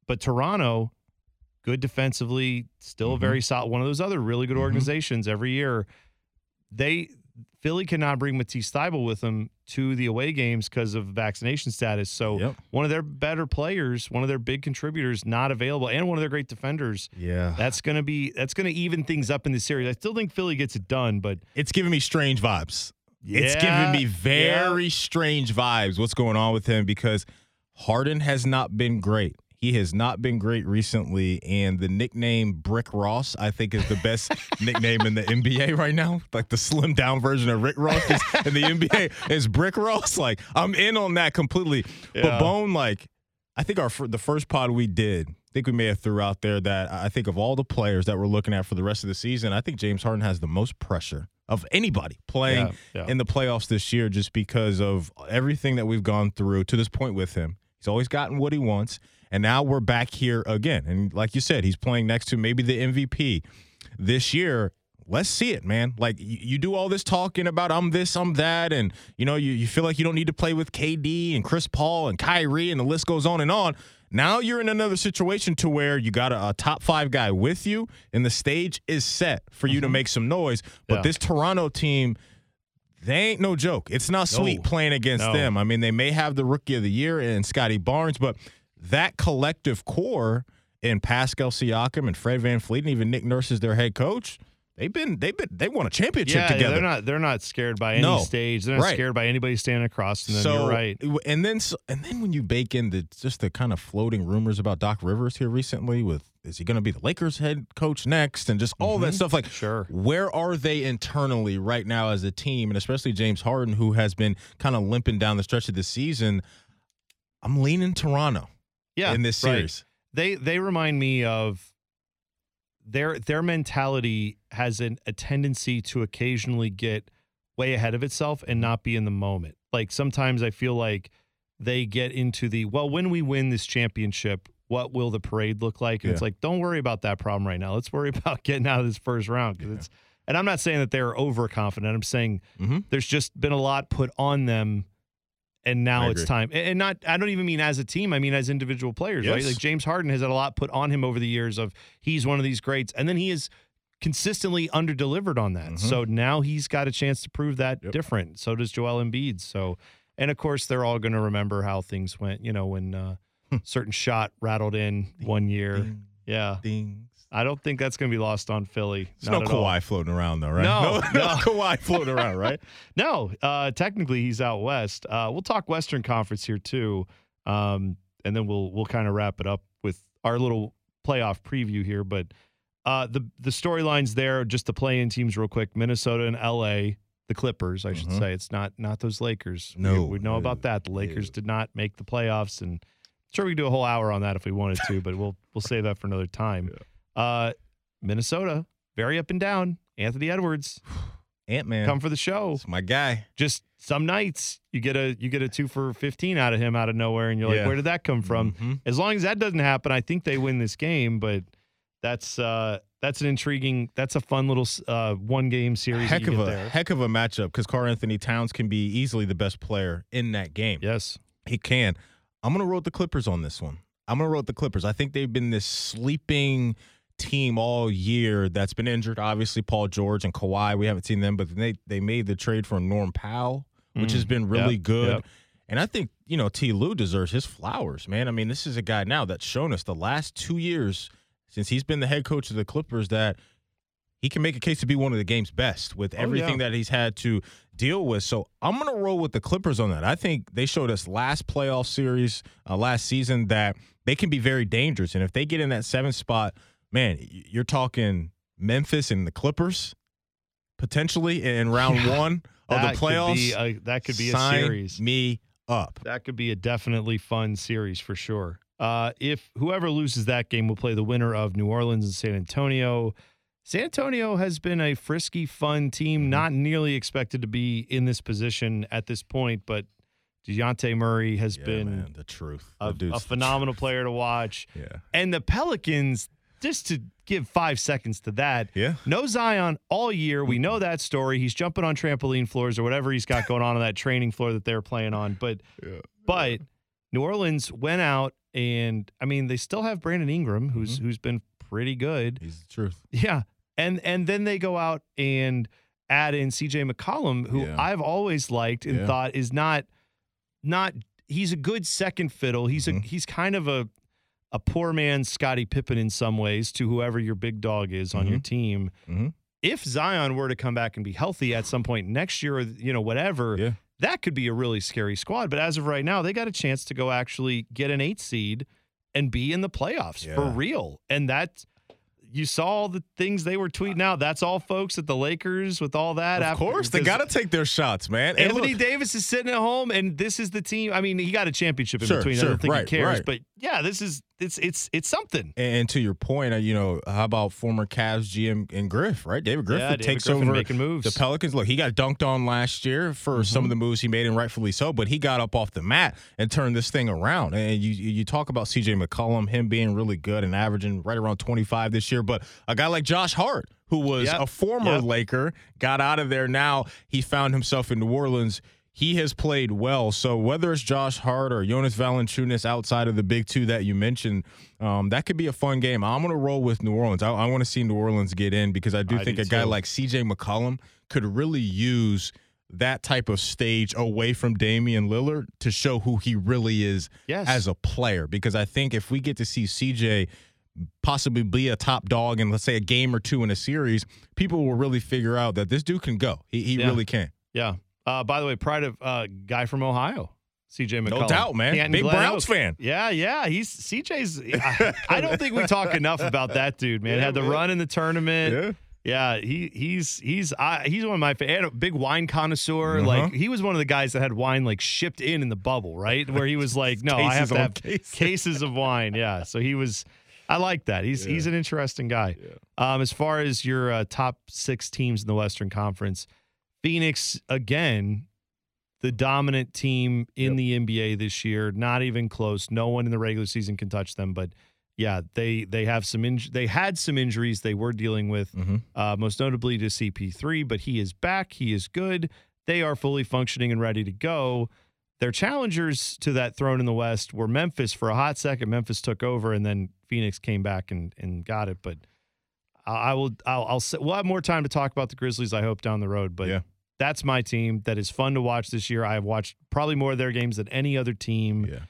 [SPEAKER 3] but Toronto, good defensively, still a
[SPEAKER 4] Mhm.
[SPEAKER 3] very solid. One of those other really good
[SPEAKER 4] Mhm.
[SPEAKER 3] organizations every year. They Philly cannot bring Matisse Thybulle with them to the away games because of vaccination status. So
[SPEAKER 4] Yep.
[SPEAKER 3] one of their better players, one of their big contributors, not available, and one of their great defenders.
[SPEAKER 4] Yeah.
[SPEAKER 3] That's gonna be that's gonna even things up in the series. I still think Philly gets it done, but
[SPEAKER 4] It's giving me strange vibes. it's giving me
[SPEAKER 3] yeah.
[SPEAKER 4] very strange vibes what's going on with him because Harden has not been great. He has not been great recently, and the nickname Brick Ross, I think, is the best nickname in the NBA right now. Like the slim down version of Rick Ross is, in the NBA is Brick Ross. Like I'm in on that completely.
[SPEAKER 3] Yeah.
[SPEAKER 4] But Bone, like I think our the first pod we did, I think we may have threw out there that I think of all the players that we're looking at for the rest of the season, I think James Harden has the most pressure of anybody playing
[SPEAKER 3] Yeah, yeah.
[SPEAKER 4] in the playoffs this year just because of everything that we've gone through to this point with him. He's always gotten what he wants, and now we're back here again. And like you said, he's playing next to maybe the MVP this year. Let's see it, man. Like you, you do all this talking about I'm this, I'm that, and you know you, you feel like you don't need to play with KD and Chris Paul and Kyrie, and the list goes on and on. Now you're in another situation to where you got a, a top five guy with you, and the stage is set for you to mm-hmm. make some noise. But
[SPEAKER 3] Yeah.
[SPEAKER 4] this Toronto team, they ain't no joke. It's not sweet
[SPEAKER 3] No.
[SPEAKER 4] playing against
[SPEAKER 3] No.
[SPEAKER 4] them. I mean, they may have the rookie of the year and Scottie Barnes, but that collective core in Pascal Siakam and Fred VanVleet and even Nick Nurse is their head coach, they've been they've been they won a championship
[SPEAKER 3] yeah,
[SPEAKER 4] together.
[SPEAKER 3] they're not they're not scared by any
[SPEAKER 4] No.
[SPEAKER 3] stage. They're not
[SPEAKER 4] Right.
[SPEAKER 3] scared by anybody standing across from them.
[SPEAKER 4] so
[SPEAKER 3] You're right.
[SPEAKER 4] and then and then when you bake in the just the kind of floating rumors about Doc Rivers here recently with is he going to be the Lakers head coach next and just all that
[SPEAKER 3] Mhm.
[SPEAKER 4] stuff like
[SPEAKER 3] Sure.
[SPEAKER 4] where are they internally right now as a team and especially James Harden who has been kind of limping down the stretch of the season I'm leaning Toronto
[SPEAKER 3] Yeah,
[SPEAKER 4] in this
[SPEAKER 3] right.
[SPEAKER 4] series
[SPEAKER 3] They they remind me of their their mentality has an, a tendency to occasionally get way ahead of itself and not be in the moment. Like sometimes I feel like they get into the well, when we win this championship, what will the parade look like? And it's like, don't worry about that problem right now. Let's worry about getting out of this first round because it's. And I'm not saying that they're overconfident. I'm saying
[SPEAKER 4] Mhm.
[SPEAKER 3] there's just been a lot put on them, and now it's time. And not. I don't even mean as a team. I mean as individual players, right? Like James Harden has had a lot put on him over the years of he's one of these greats, and then he is consistently underdelivered on that.
[SPEAKER 4] Mhm.
[SPEAKER 3] So now he's got a chance to prove that
[SPEAKER 4] Yep.
[SPEAKER 3] different. So does Joel Embiid. So, and of course they're all going to remember how things went. You know when uh, certain shot rattled in one year.
[SPEAKER 4] Ding,
[SPEAKER 3] Yeah,
[SPEAKER 4] ding.
[SPEAKER 3] I don't think that's going to be lost on Philly.
[SPEAKER 4] There's no
[SPEAKER 3] at all.
[SPEAKER 4] Kawhi floating around though, right?
[SPEAKER 3] No,
[SPEAKER 4] no,
[SPEAKER 3] no.
[SPEAKER 4] Kawhi floating around, right?
[SPEAKER 3] No, uh, technically he's out west. Uh, we'll talk Western Conference here too, um, and then we'll we'll kind of wrap it up with our little playoff preview here. But uh, the the storylines there, just the play-in teams, real quick: Minnesota and L.A. The Clippers, I should
[SPEAKER 4] Mhm.
[SPEAKER 3] say. It's not not those Lakers. We-
[SPEAKER 4] No,
[SPEAKER 3] we, know about that. The Lakers
[SPEAKER 4] no.
[SPEAKER 3] did not make the playoffs, and sure we could do a whole hour on that if we wanted to, but we'll we'll save that for another time. Uh, Minnesota, very up and down. Anthony Edwards,
[SPEAKER 4] Ant Man,
[SPEAKER 3] come for the show
[SPEAKER 4] it's my guy.
[SPEAKER 3] just some nights you get a you get a two for fifteen out of him out of nowhere, and you're like, where did that come from?
[SPEAKER 4] Mhm.
[SPEAKER 3] As long as that doesn't happen, I think they win this game. But that's uh that's an intriguing, that's a fun little uh one game series.
[SPEAKER 4] Heck of a
[SPEAKER 3] there.
[SPEAKER 4] heck of a matchup because Carl Anthony Towns can be easily the best player in that game.
[SPEAKER 3] yes,
[SPEAKER 4] He can. I'm gonna roll with the Clippers on this one. I'm gonna roll with the Clippers. I think they've been this sleeping team all year that's been injured. Obviously, Paul George and Kawhi. We haven't seen them, but they they made the trade for Norm Powell, which
[SPEAKER 3] Mm,
[SPEAKER 4] has been really
[SPEAKER 3] yep,
[SPEAKER 4] good.
[SPEAKER 3] yep.
[SPEAKER 4] And I think you know Ty Lue deserves his flowers, man. I mean, this is a guy now that's shown us the last two years since he's been the head coach of the Clippers that he can make a case to be one of the game's best with
[SPEAKER 3] Oh,
[SPEAKER 4] everything
[SPEAKER 3] yeah.
[SPEAKER 4] that he's had to deal with. So I'm going to roll with the Clippers on that. I think they showed us last playoff series, uh, last season, that they can be very dangerous. And if they get in that seventh spot, man, you're talking Memphis and the Clippers potentially in round
[SPEAKER 3] Yeah.
[SPEAKER 4] one of the playoffs.
[SPEAKER 3] Could a, that could be a series.
[SPEAKER 4] me up.
[SPEAKER 3] That could be a definitely fun series for sure. Uh, if whoever loses that game will play the winner of New Orleans and San Antonio. San Antonio has been a frisky, fun
[SPEAKER 4] Mm-hmm.
[SPEAKER 3] team, not nearly expected to be in this position at this point, but Dejounte Murray has
[SPEAKER 4] Yeah,
[SPEAKER 3] been
[SPEAKER 4] man, the truth.
[SPEAKER 3] a,
[SPEAKER 4] The
[SPEAKER 3] a phenomenal
[SPEAKER 4] truth.
[SPEAKER 3] player to watch.
[SPEAKER 4] Yeah.
[SPEAKER 3] And the Pelicans, just to give five seconds to that,
[SPEAKER 4] Yeah.
[SPEAKER 3] no Zion all year. We know that story. He's jumping on trampoline floors or whatever he's got going on on that training floor that they're playing on. But
[SPEAKER 4] Yeah.
[SPEAKER 3] but New Orleans went out and I mean they still have Brandon Ingram who's
[SPEAKER 4] Mm-hmm.
[SPEAKER 3] who's been pretty good.
[SPEAKER 4] He's the truth.
[SPEAKER 3] Yeah. And and then they go out and add in CJ McCollum who
[SPEAKER 4] Yeah.
[SPEAKER 3] I've always liked and
[SPEAKER 4] Yeah.
[SPEAKER 3] thought is not not he's a good second fiddle. He's a
[SPEAKER 4] Mhm.
[SPEAKER 3] he's kind of a a poor man's Scottie Pippen in some ways to whoever your big dog is on your team.
[SPEAKER 4] Mhm.
[SPEAKER 3] If Zion were to come back and be healthy at some point next year, or you know whatever,
[SPEAKER 4] Yeah.
[SPEAKER 3] that could be a really scary squad. But as of right now, they got a chance to go actually get an eight seed and be in the playoffs for real. And that you saw all the things they were tweeting out. That's all folks at the Lakers with all that.
[SPEAKER 4] Of
[SPEAKER 3] after-
[SPEAKER 4] course, they got to take their shots, man. And
[SPEAKER 3] Anthony
[SPEAKER 4] look,
[SPEAKER 3] Davis is sitting at home, and this is the team. I mean, he got a championship in
[SPEAKER 4] Sure,
[SPEAKER 3] between. I don't think
[SPEAKER 4] right,
[SPEAKER 3] he cares,
[SPEAKER 4] right.
[SPEAKER 3] but yeah, this is it's it's it's something.
[SPEAKER 4] and to your point, uh, you know, how about former Cavs GM and Griff, right? David Griffin
[SPEAKER 3] yeah,
[SPEAKER 4] takes
[SPEAKER 3] Griffin
[SPEAKER 4] over
[SPEAKER 3] making moves.
[SPEAKER 4] the Pelicans. Look, he got dunked on last year for some of the moves he made, and rightfully so. But he got up off the mat and turned this thing around. And you you talk about CJ McCollum, him being really good and averaging right around 25 this year. But a guy like Josh Hart, who was
[SPEAKER 3] Yep.
[SPEAKER 4] a former
[SPEAKER 3] Yep.
[SPEAKER 4] Laker, got out of there. Now he found himself in New Orleans. He has played well. So whether it's Josh Hart or Jonas Valanciunas outside of the big two that you mentioned, um, that could be a fun game. I'm going to roll with New Orleans. I, I want to see New Orleans get in because I do
[SPEAKER 3] I
[SPEAKER 4] think
[SPEAKER 3] do
[SPEAKER 4] a guy like CJ McCollum could really use that type of stage away from Damian Lillard to show who he really is
[SPEAKER 3] Yes.
[SPEAKER 4] as a player. Because I think if we get to see CJ possibly be a top dog in let's say a game or two in a series, people will really figure out that this dude can go. He, he
[SPEAKER 3] Yeah.
[SPEAKER 4] really can.
[SPEAKER 3] Yeah. Uh, by the way, pride of uh, guy from Ohio, CJ McCollum.
[SPEAKER 4] No doubt, man.
[SPEAKER 3] Canton
[SPEAKER 4] Big
[SPEAKER 3] Glen
[SPEAKER 4] Browns fan.
[SPEAKER 3] Yeah, yeah. He's CJ's. I, I don't think we talk enough about that dude, man.
[SPEAKER 4] Yeah,
[SPEAKER 3] Had the
[SPEAKER 4] man.
[SPEAKER 3] run in the tournament. Yeah, yeah he he's he's I, he's one of my fa- and a big wine connoisseur.
[SPEAKER 4] Uh-huh.
[SPEAKER 3] Like he was one of the guys that had wine like shipped in in the bubble, right? Where he was like, no, I have to have
[SPEAKER 4] cases.
[SPEAKER 3] cases of wine. Yeah, so he was. I like that. He's he's an interesting guy. Um, as far as your uh, top six teams in the Western Conference, Phoenix again, the dominant team in the NBA this year. Not even close. No one in the regular season can touch them. But yeah, they they have some inj- they had some injuries they were dealing with,
[SPEAKER 4] Mm-hmm.
[SPEAKER 3] uh, most notably to CP3. But he is back. He is good. They are fully functioning and ready to go. Their challengers to that throne in the West were Memphis for a hot second. Memphis took over, and then Phoenix came back and and got it. But I I will I'll, I'll we'll have more time to talk about the Grizzlies. I hope down the road. But
[SPEAKER 4] Yeah.
[SPEAKER 3] That's my team. That is fun to watch this year. I have watched probably more of their games than any other team.
[SPEAKER 4] Yeah.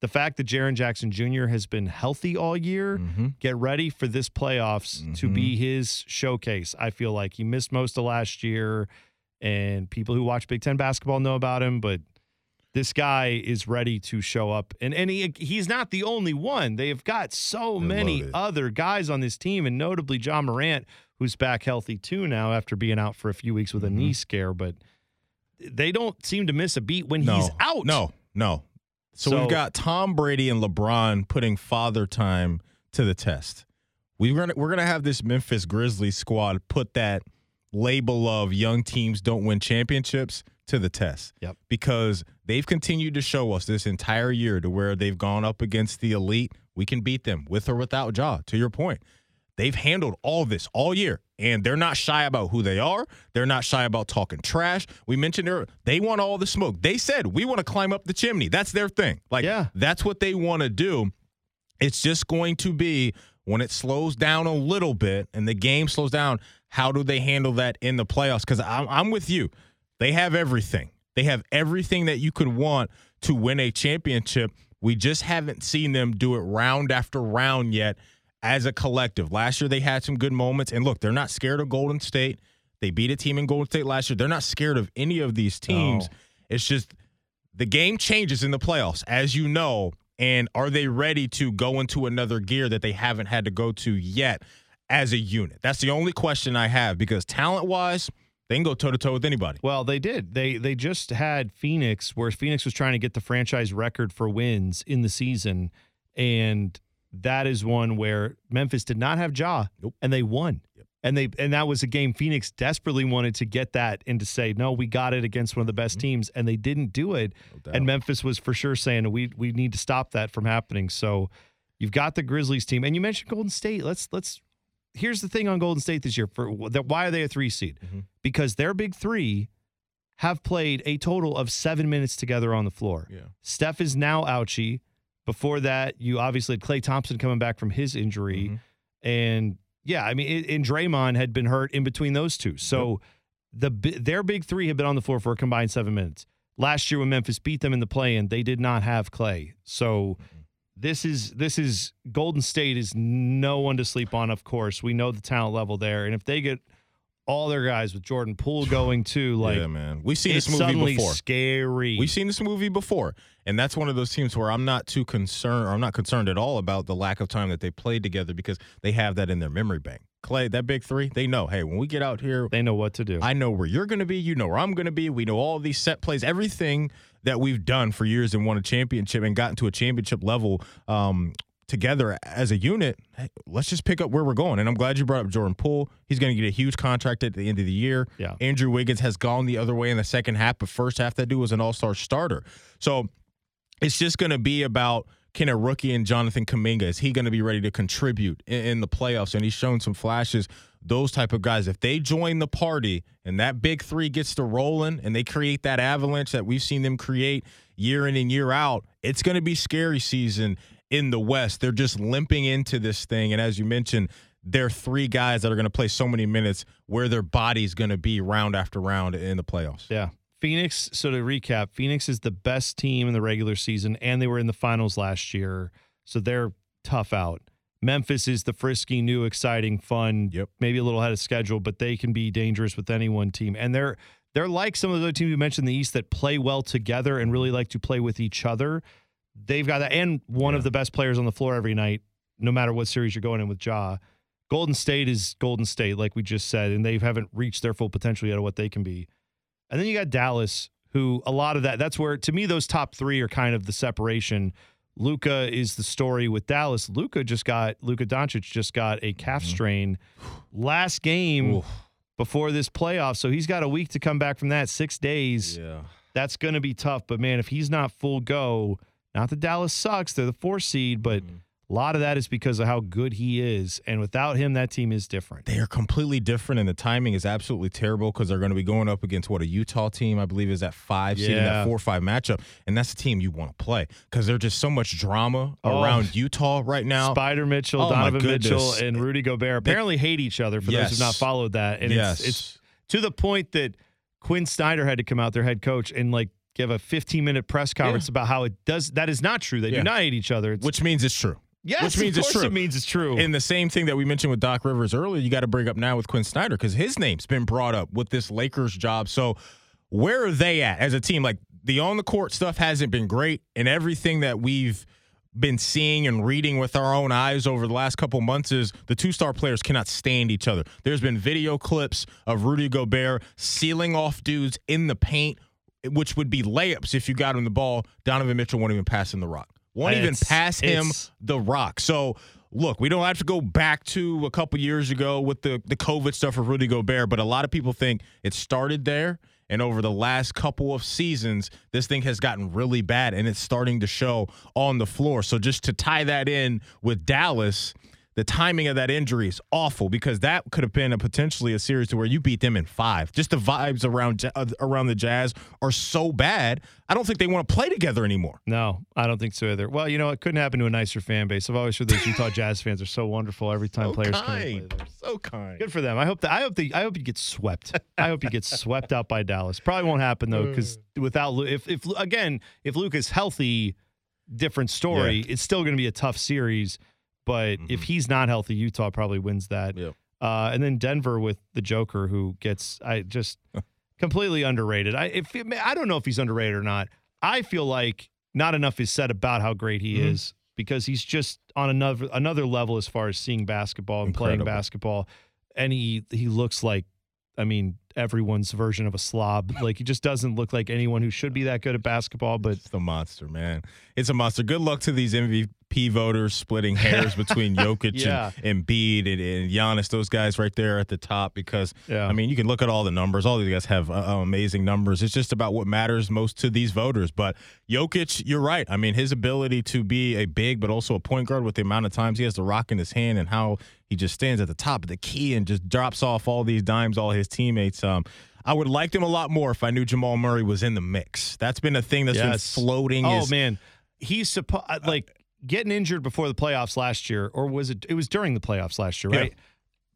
[SPEAKER 3] The fact that Jaren Jackson Jr. has been healthy all year.
[SPEAKER 4] Mm-hmm.
[SPEAKER 3] Get ready for this playoffs to
[SPEAKER 4] Mhm.
[SPEAKER 3] be his showcase. I feel like he missed most of last year, and people who watch Big Ten basketball know about him. But this guy is ready to show up, and and he, he's not the only one. They've got so many other guys on this team, and notably Ja Morant, who's back healthy too now after being out for a few weeks with a
[SPEAKER 4] Mhm.
[SPEAKER 3] knee scare. But they don't seem to miss a beat when
[SPEAKER 4] No,
[SPEAKER 3] he's out.
[SPEAKER 4] No, no. So,
[SPEAKER 3] So-
[SPEAKER 4] we've got Tom Brady and LeBron putting father time to the test. We're gonna we're gonna have this Memphis Grizzlies squad put that label of young teams don't win championships to the test.
[SPEAKER 3] Yep.
[SPEAKER 4] Because they've continued to show us this entire year to where they've gone up against the elite. We can beat them with or without Ja. To your point. They've handled all this all year, and they're not shy about who they are. They're not shy about talking trash. We mentioned earlier, they want all the smoke. They said, we want to climb up the chimney. That's their thing. Like,
[SPEAKER 3] Yeah.
[SPEAKER 4] that's what they want to do. It's just going to be when it slows down a little bit and the game slows down, how do they handle that in the playoffs? Because I'm, I'm with you. They have everything. They have everything that you could want to win a championship. We just haven't seen them do it round after round yet as a collective. Last year, they had some good moments. And look, they're not scared of Golden State. They beat a team in Golden State last year. They're not scared of any of these teams.
[SPEAKER 3] No.
[SPEAKER 4] It's just the game changes in the playoffs, as you know. And are they ready to go into another gear that they haven't had to go to yet as a unit? That's the only question I have because talent wise, they can go toe to toe with anybody.
[SPEAKER 3] Well, they did. They they just had Phoenix, where Phoenix was trying to get the franchise record for wins in the season, and that is one where Memphis did not have Ja,
[SPEAKER 4] Nope.
[SPEAKER 3] and they won. And they and that was a game Phoenix desperately wanted to get that and to say no, we got it against one of the best teams, and they didn't do it.
[SPEAKER 4] doubt.
[SPEAKER 3] and Memphis was for sure saying we we need to stop that from happening. So you've got the Grizzlies team, and you mentioned Golden State. Let's let's. Here's the thing on Golden State this year. For that, why are they a three seed?
[SPEAKER 4] Mhm.
[SPEAKER 3] Because their big three have played a total of seven minutes together on the floor.
[SPEAKER 4] Yeah.
[SPEAKER 3] Steph is now ouchie. Before that, you obviously had Klay Thompson coming back from his injury,
[SPEAKER 4] Mhm.
[SPEAKER 3] and yeah, I mean, it, and Draymond had been hurt in between those two. So the their big three had been on the floor for a combined seven minutes. Last year when Memphis beat them in the play-in, they did not have Klay. So this is this is Golden State is no one to sleep on. Of course, we know the talent level there, and if they get all their guys with Jordan Poole going too, like
[SPEAKER 4] yeah, man. We've seen this movie before.
[SPEAKER 3] scary.
[SPEAKER 4] We've seen this movie before, and that's one of those teams where I'm not too concerned, or I'm not concerned at all about the lack of time that they played together because they have that in their memory bank. Klay, that big three, they know. Hey, when we get out here,
[SPEAKER 3] they know what to do.
[SPEAKER 4] I know where you're going to be. You know where I'm going to be. We know all these set plays, everything that we've done for years and won a championship and gotten to a championship level um, together as a unit. Hey, let's just pick up where we're going. And I'm glad you brought up Jordan Poole. He's going to get a huge contract at the end of the year.
[SPEAKER 3] Yeah.
[SPEAKER 4] Andrew Wiggins has gone the other way in the second half, but first half that dude was an all star starter. So it's just going to be about can a rookie and Jonathan Kuminga is he going to be ready to contribute in, in the playoffs? And he's shown some flashes. Those type of guys, if they join the party and that big three gets to rolling and they create that avalanche that we've seen them create year in and year out, it's going to be scary season in the West. They're just limping into this thing, and as you mentioned. They're three guys that are going to play so many minutes where their body's going to be round after round in the playoffs.
[SPEAKER 3] Yeah. Phoenix, so to recap, Phoenix is the best team in the regular season, and they were in the finals last year. So they're tough out. Memphis is the frisky, new, exciting, fun,
[SPEAKER 4] Yep.
[SPEAKER 3] maybe a little ahead of schedule, but they can be dangerous with any one team. And they're they're like some of the other teams you mentioned in the East that play well together and really like to play with each other. They've got that, and one of the best players on the floor every night, no matter what series you're going in with Ja. Golden State is Golden State, like we just said, and they haven't reached their full potential yet of what they can be. And then you got Dallas, who a lot of that, that's where, to me, those top three are kind of the separation. Luka is the story with Dallas. Luka just got, Luka Doncic just got a calf mm-hmm. strain last game
[SPEAKER 4] Oof.
[SPEAKER 3] before this playoff. So he's got a week to come back from that, six days.
[SPEAKER 4] Yeah.
[SPEAKER 3] That's going to be tough. But man, if he's not full go, not that Dallas sucks, they're the four seed, but
[SPEAKER 4] Mm-hmm.
[SPEAKER 3] a lot of that is because of how good he is. And without him, that team is different.
[SPEAKER 4] They are completely different, and the timing is absolutely terrible because they're going to be going up against what a Utah team, I believe, is at five seed in that four or five matchup, and that's the team you want to play because there's just so much drama
[SPEAKER 3] Oh.
[SPEAKER 4] around Utah right now.
[SPEAKER 3] Spider Mitchell,
[SPEAKER 4] Oh,
[SPEAKER 3] Donovan Mitchell, and Rudy Gobert apparently hate each other for those who've not followed that. And
[SPEAKER 4] yes,
[SPEAKER 3] it's, it's to the point that Quin Snyder had to come out, their head coach, and like give a 15 minute press conference about how it does. That is not true. They
[SPEAKER 4] Yeah.
[SPEAKER 3] do not hate each other. It's,
[SPEAKER 4] which means it's true.
[SPEAKER 3] yes,
[SPEAKER 4] which means
[SPEAKER 3] of
[SPEAKER 4] it's true.
[SPEAKER 3] It means it's true.
[SPEAKER 4] And the same thing that we mentioned with Doc Rivers earlier, you got to bring up now with Quin Snyder because his name's been brought up with this Lakers job. So where are they at as a team? Like the on the court stuff hasn't been great, and everything that we've been seeing and reading with our own eyes over the last couple months is the two star players cannot stand each other. There's been video clips of Rudy Gobert sealing off dudes in the paint, which would be layups if you got him the ball. Donovan Mitchell won't even pass him the rock. Won't even pass him the rock. So look, we don't have to go back to a couple years ago with the the COVID stuff for Rudy Gobert, but a lot of people think it started there. And over the last couple of seasons, this thing has gotten really bad and it's starting to show on the floor. So just to tie that in with Dallas, the timing of that injury is awful because that could have been a potentially a series to where you beat them in five. Just the vibes around uh, around the Jazz are so bad. I don't think they want to play together anymore.
[SPEAKER 3] no, I don't think so either. Well, you know, it couldn't happen to a nicer fan base. I've always heard those Utah Jazz fans are so wonderful every time
[SPEAKER 4] So
[SPEAKER 3] players come play
[SPEAKER 4] so kind.
[SPEAKER 3] Good for them. I hope that I hope the I hope you get swept. I hope you get swept out by Dallas. Probably won't happen though, because without if if again if Luke is healthy, different story. It's still going to be a tough series. But if he's not healthy, Utah probably wins that. Uh, and then Denver with the Joker, who gets I just completely underrated. I if I don't know if he's underrated or not. I feel like not enough is said about how great he
[SPEAKER 4] Mhm.
[SPEAKER 3] is because he's just on another another level as far as seeing basketball and playing basketball. And he he looks like I mean everyone's version of a slob. like he just doesn't look like anyone who should be that good at basketball. But
[SPEAKER 4] It's the monster, man. It's a monster. Good luck to these MVP voters splitting hairs between Jokic
[SPEAKER 3] Yeah.
[SPEAKER 4] and Embiid and, and Giannis, those guys right there at the top. Because
[SPEAKER 3] Yeah.
[SPEAKER 4] I mean, you can look at all the numbers. All these guys have uh, uh, amazing numbers. It's just about what matters most to these voters. But Jokic, you're right. I mean, his ability to be a big but also a point guard with the amount of times he has the rock in his hand and how he just stands at the top of the key and just drops off all these dimes, all his teammates. Um, I would like them a lot more if I knew Jamal Murray was in the mix. That's been a thing that's
[SPEAKER 3] Yes.
[SPEAKER 4] been floating.
[SPEAKER 3] oh
[SPEAKER 4] is-
[SPEAKER 3] man, he's supposed like getting injured before the playoffs last year, or was it? It was during the playoffs last year,
[SPEAKER 4] Yeah.
[SPEAKER 3] right?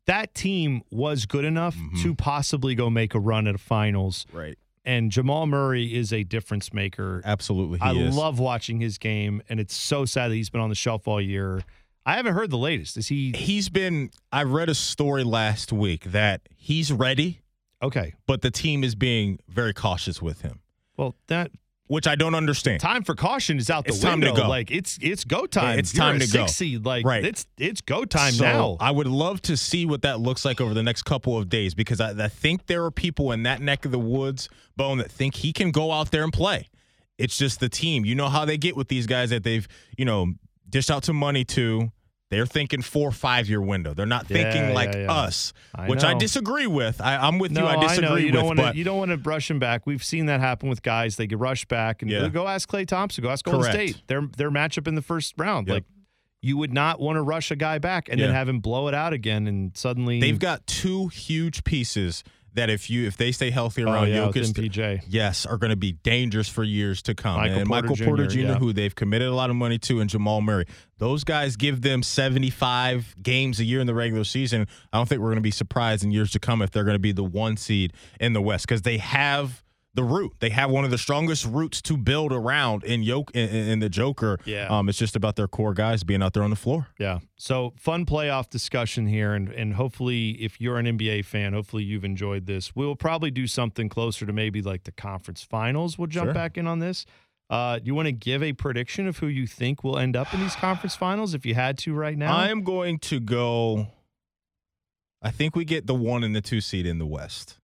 [SPEAKER 3] That team was good enough
[SPEAKER 4] Mhm.
[SPEAKER 3] to possibly go make a run at a finals.
[SPEAKER 4] Right.
[SPEAKER 3] And Jamal Murray is a difference maker.
[SPEAKER 4] Absolutely, he
[SPEAKER 3] I
[SPEAKER 4] is.
[SPEAKER 3] love watching his game, and it's so sad that he's been on the shelf all year. I haven't heard the latest. Is he
[SPEAKER 4] He's been. I read a story last week that he's ready,
[SPEAKER 3] okay?
[SPEAKER 4] but the team is being very cautious with him,
[SPEAKER 3] Well, that
[SPEAKER 4] which I don't understand.
[SPEAKER 3] time for caution is out the
[SPEAKER 4] It's time to
[SPEAKER 3] window.
[SPEAKER 4] go.
[SPEAKER 3] Like it's it's go time.
[SPEAKER 4] it's
[SPEAKER 3] You're
[SPEAKER 4] time to go.
[SPEAKER 3] Seed. Like
[SPEAKER 4] Right.
[SPEAKER 3] it's it's go time
[SPEAKER 4] So,
[SPEAKER 3] now.
[SPEAKER 4] I would love to see what that looks like over the next couple of days because I, I think there are people in that neck of the woods, Bone, that think he can go out there and play. It's just the team. You know how they get with these guys that they've, you know, dished out some money to. They're thinking four, five year window. They're not
[SPEAKER 3] Yeah,
[SPEAKER 4] thinking
[SPEAKER 3] yeah,
[SPEAKER 4] like
[SPEAKER 3] yeah.
[SPEAKER 4] us,
[SPEAKER 3] I
[SPEAKER 4] which I disagree with. I, I'm with
[SPEAKER 3] No,
[SPEAKER 4] you. I disagree
[SPEAKER 3] know. You
[SPEAKER 4] with,
[SPEAKER 3] don't to.
[SPEAKER 4] but
[SPEAKER 3] You don't want to brush him back. We've seen that happen with guys. They get rushed back, and
[SPEAKER 4] Yeah.
[SPEAKER 3] go ask Klay Thompson. Go ask Golden
[SPEAKER 4] Correct.
[SPEAKER 3] State. Their their matchup in the first round.
[SPEAKER 4] Yep.
[SPEAKER 3] Like you would not want to rush a guy back and then have him blow it out again, and suddenly
[SPEAKER 4] they've got two huge pieces that if you if they stay healthy
[SPEAKER 3] oh,
[SPEAKER 4] around
[SPEAKER 3] yeah,
[SPEAKER 4] Jokic,
[SPEAKER 3] MPJ.
[SPEAKER 4] yes, are going to be dangerous for years to come.
[SPEAKER 3] Michael
[SPEAKER 4] and
[SPEAKER 3] Porter
[SPEAKER 4] Michael Porter
[SPEAKER 3] Jr.,
[SPEAKER 4] Jr.,
[SPEAKER 3] yeah.
[SPEAKER 4] who they've committed a lot of money to, and Jamal Murray. Those guys give them 75 games a year in the regular season. I don't think we're going to be surprised in years to come if they're going to be the one seed in the West because they have the root. They have one of the strongest roots to build around in Yoke in, in the Joker.
[SPEAKER 3] Yeah.
[SPEAKER 4] Um, it's just about their core guys being out there on the floor.
[SPEAKER 3] Yeah. So fun playoff discussion here, and and hopefully, if you're an NBA fan, hopefully you've enjoyed this. We'll probably do something closer to maybe like the conference finals. We'll jump
[SPEAKER 4] Sure.
[SPEAKER 3] back in on this. Uh, do you want to give a prediction of who you think will end up in these conference finals if you had to right now?
[SPEAKER 4] I'm going to go. I think we get the one and the two seed in the West.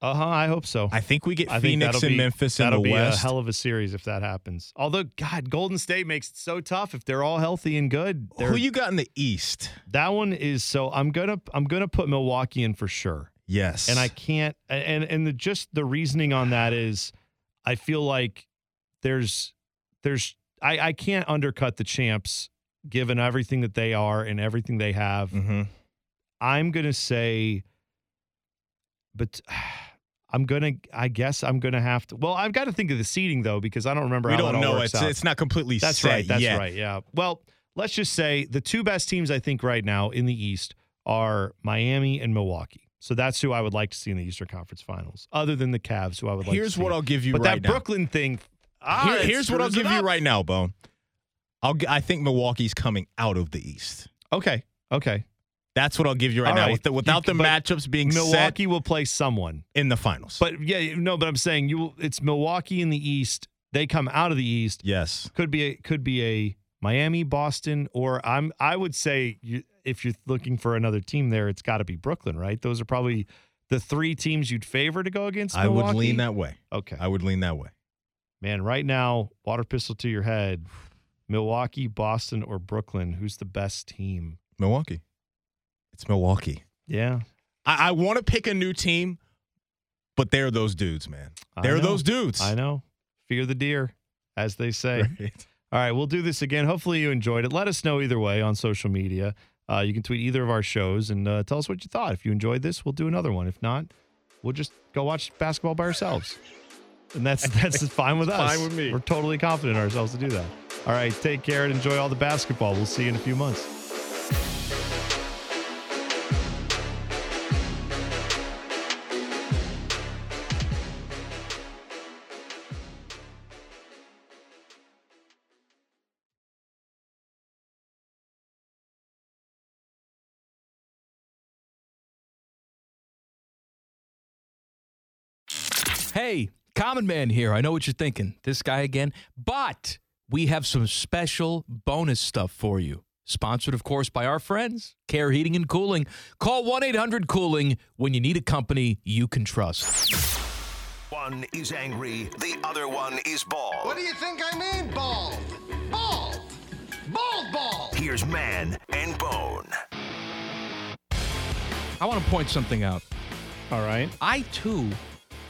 [SPEAKER 3] Uh huh. I hope so.
[SPEAKER 4] I think we get
[SPEAKER 3] I
[SPEAKER 4] Phoenix and
[SPEAKER 3] be-
[SPEAKER 4] Memphis in the West.
[SPEAKER 3] That'll be a hell of a series if that happens. Although, God, Golden State makes it so tough if they're all healthy and good.
[SPEAKER 4] Who you got in the East?
[SPEAKER 3] that one is so. I'm gonna I'm gonna put Milwaukee in for sure.
[SPEAKER 4] Yes,
[SPEAKER 3] and I can't and and the, just the reasoning on that is I feel like there's there's I I can't undercut the champs given everything that they are and everything they have.
[SPEAKER 4] hmm
[SPEAKER 3] I'm going to say but I'm going to I guess I'm going to have to Well, I've got to think of the seeding though because I don't remember
[SPEAKER 4] We
[SPEAKER 3] how
[SPEAKER 4] don't know. It's
[SPEAKER 3] out.
[SPEAKER 4] it's not completely
[SPEAKER 3] That's right. That's
[SPEAKER 4] yet.
[SPEAKER 3] right. Yeah. Well, let's just say the two best teams I think right now in the East are Miami and Milwaukee. So that's who I would like to see in the Eastern Conference Finals, other than the Cavs, who I would like.
[SPEAKER 4] Here's
[SPEAKER 3] to see.
[SPEAKER 4] what I'll give you right now.
[SPEAKER 3] But
[SPEAKER 4] right
[SPEAKER 3] that
[SPEAKER 4] now.
[SPEAKER 3] Brooklyn thing. Ah,
[SPEAKER 4] Here- here's what I'll give you right now, Bone. I'll. I think Milwaukee's coming out of the East.
[SPEAKER 3] Okay. Okay.
[SPEAKER 4] That's what I'll give you right
[SPEAKER 3] All
[SPEAKER 4] now.
[SPEAKER 3] right.
[SPEAKER 4] With the, without
[SPEAKER 3] You-
[SPEAKER 4] the matchups being set.
[SPEAKER 3] Milwaukee will play someone,
[SPEAKER 4] in the finals.
[SPEAKER 3] but yeah, no. But I'm saying you. It's Milwaukee in the East. They come out of the East.
[SPEAKER 4] yes,
[SPEAKER 3] Could be a could be a Miami, Boston, or I'm. I would say you, if you're looking for another team there, it's got to be Brooklyn, right? Those are probably the three teams you'd favor to go against.
[SPEAKER 4] I would lean that way.
[SPEAKER 3] Okay,
[SPEAKER 4] I would lean that way.
[SPEAKER 3] man. Right now, water pistol to your head. Milwaukee, Boston, or Brooklyn? Who's the best team?
[SPEAKER 4] Milwaukee. It's Milwaukee.
[SPEAKER 3] Yeah,
[SPEAKER 4] I, I want to pick a new team, but they're those dudes, man. They're those dudes.
[SPEAKER 3] I know. Fear the deer, as they say.
[SPEAKER 4] Right.
[SPEAKER 3] All right, we'll do this again. Hopefully, you enjoyed it. Let us know either way on social media. Uh, you can tweet either of our shows and uh, tell us what you thought. If you enjoyed this, we'll do another one. If not, we'll just go watch basketball by ourselves. And that's that's fine with us.
[SPEAKER 4] fine with me.
[SPEAKER 3] We're totally confident in ourselves to do that. All right, take care and enjoy all the basketball. We'll see you in a few months.
[SPEAKER 1] Hey, Common Man here. I know what you're thinking. This guy again. But we have some special bonus stuff for you. Sponsored, of course, by our friends, Care Heating and Cooling. Call 1 800 Cooling when you need a company you can trust.
[SPEAKER 2] One is angry, the other one is bald.
[SPEAKER 5] What do you think I mean, bald? Bald! Bald, bald!
[SPEAKER 2] Here's Man and Bone.
[SPEAKER 1] I want to point something out.
[SPEAKER 3] All right.
[SPEAKER 1] I too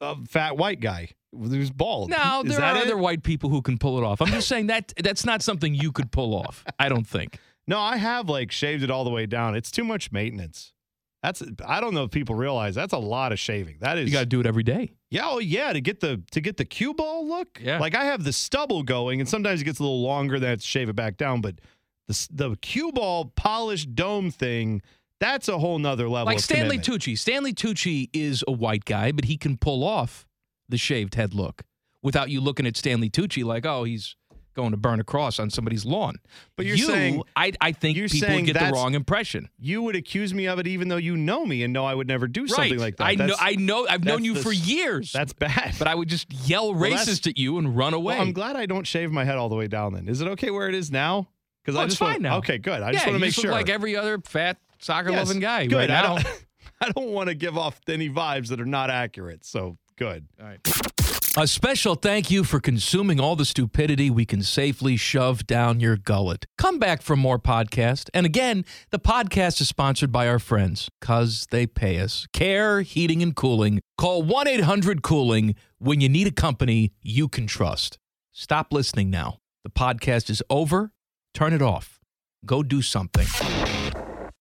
[SPEAKER 3] A fat white guy who's bald.
[SPEAKER 1] No,
[SPEAKER 3] Is
[SPEAKER 1] there are
[SPEAKER 3] it?
[SPEAKER 1] other white people who can pull it off. I'm just saying that that's not something you could pull off. I don't think.
[SPEAKER 3] No, I have like shaved it all the way down. It's too much maintenance. That's I don't know if people realize that's a lot of shaving. That is
[SPEAKER 1] You got to do it every day.
[SPEAKER 3] Yeah, oh yeah, to get the to get the cue ball look.
[SPEAKER 1] Yeah.
[SPEAKER 3] Like I have the stubble going, and sometimes it gets a little longer. Then I have to shave it back down. But the the cue ball polished dome thing, that's a whole nother level.
[SPEAKER 1] Like Stanley
[SPEAKER 3] commitment.
[SPEAKER 1] Tucci. Stanley Tucci is a white guy, but he can pull off the shaved head look without you looking at Stanley Tucci like, oh, he's going to burn a cross on somebody's lawn.
[SPEAKER 3] But you're
[SPEAKER 1] you,
[SPEAKER 3] saying-
[SPEAKER 1] I, I think
[SPEAKER 3] you're
[SPEAKER 1] people get the wrong impression.
[SPEAKER 3] You would accuse me of it, even though you know me and know I would never do something
[SPEAKER 1] right.
[SPEAKER 3] like that.
[SPEAKER 1] I know. I know. I've known you
[SPEAKER 3] the
[SPEAKER 1] for years.
[SPEAKER 3] That's bad.
[SPEAKER 1] but I would just yell
[SPEAKER 3] that's-
[SPEAKER 1] racist at you and run away.
[SPEAKER 3] well, I'm glad I don't shave my head all the way down. Then is it okay where it is now? Because
[SPEAKER 1] Oh,
[SPEAKER 3] I just wanna-
[SPEAKER 1] now.
[SPEAKER 3] Okay, good. I
[SPEAKER 1] yeah,
[SPEAKER 3] just want to make sure.
[SPEAKER 1] look like every other fat soccer
[SPEAKER 3] Yes,
[SPEAKER 1] loving guy
[SPEAKER 3] Good.
[SPEAKER 1] right
[SPEAKER 3] I don't. I don't want to give off any vibes that are not accurate. So good.
[SPEAKER 1] All right. A special thank you for consuming all the stupidity we can safely shove down your gullet. Come back for more podcast. And again, the podcast is sponsored by our friends cuz they pay us. Care Heating and Cooling. Call 1-800-COOLING when you need a company you can trust. Stop listening now. The podcast is over. Turn it off. Go do something.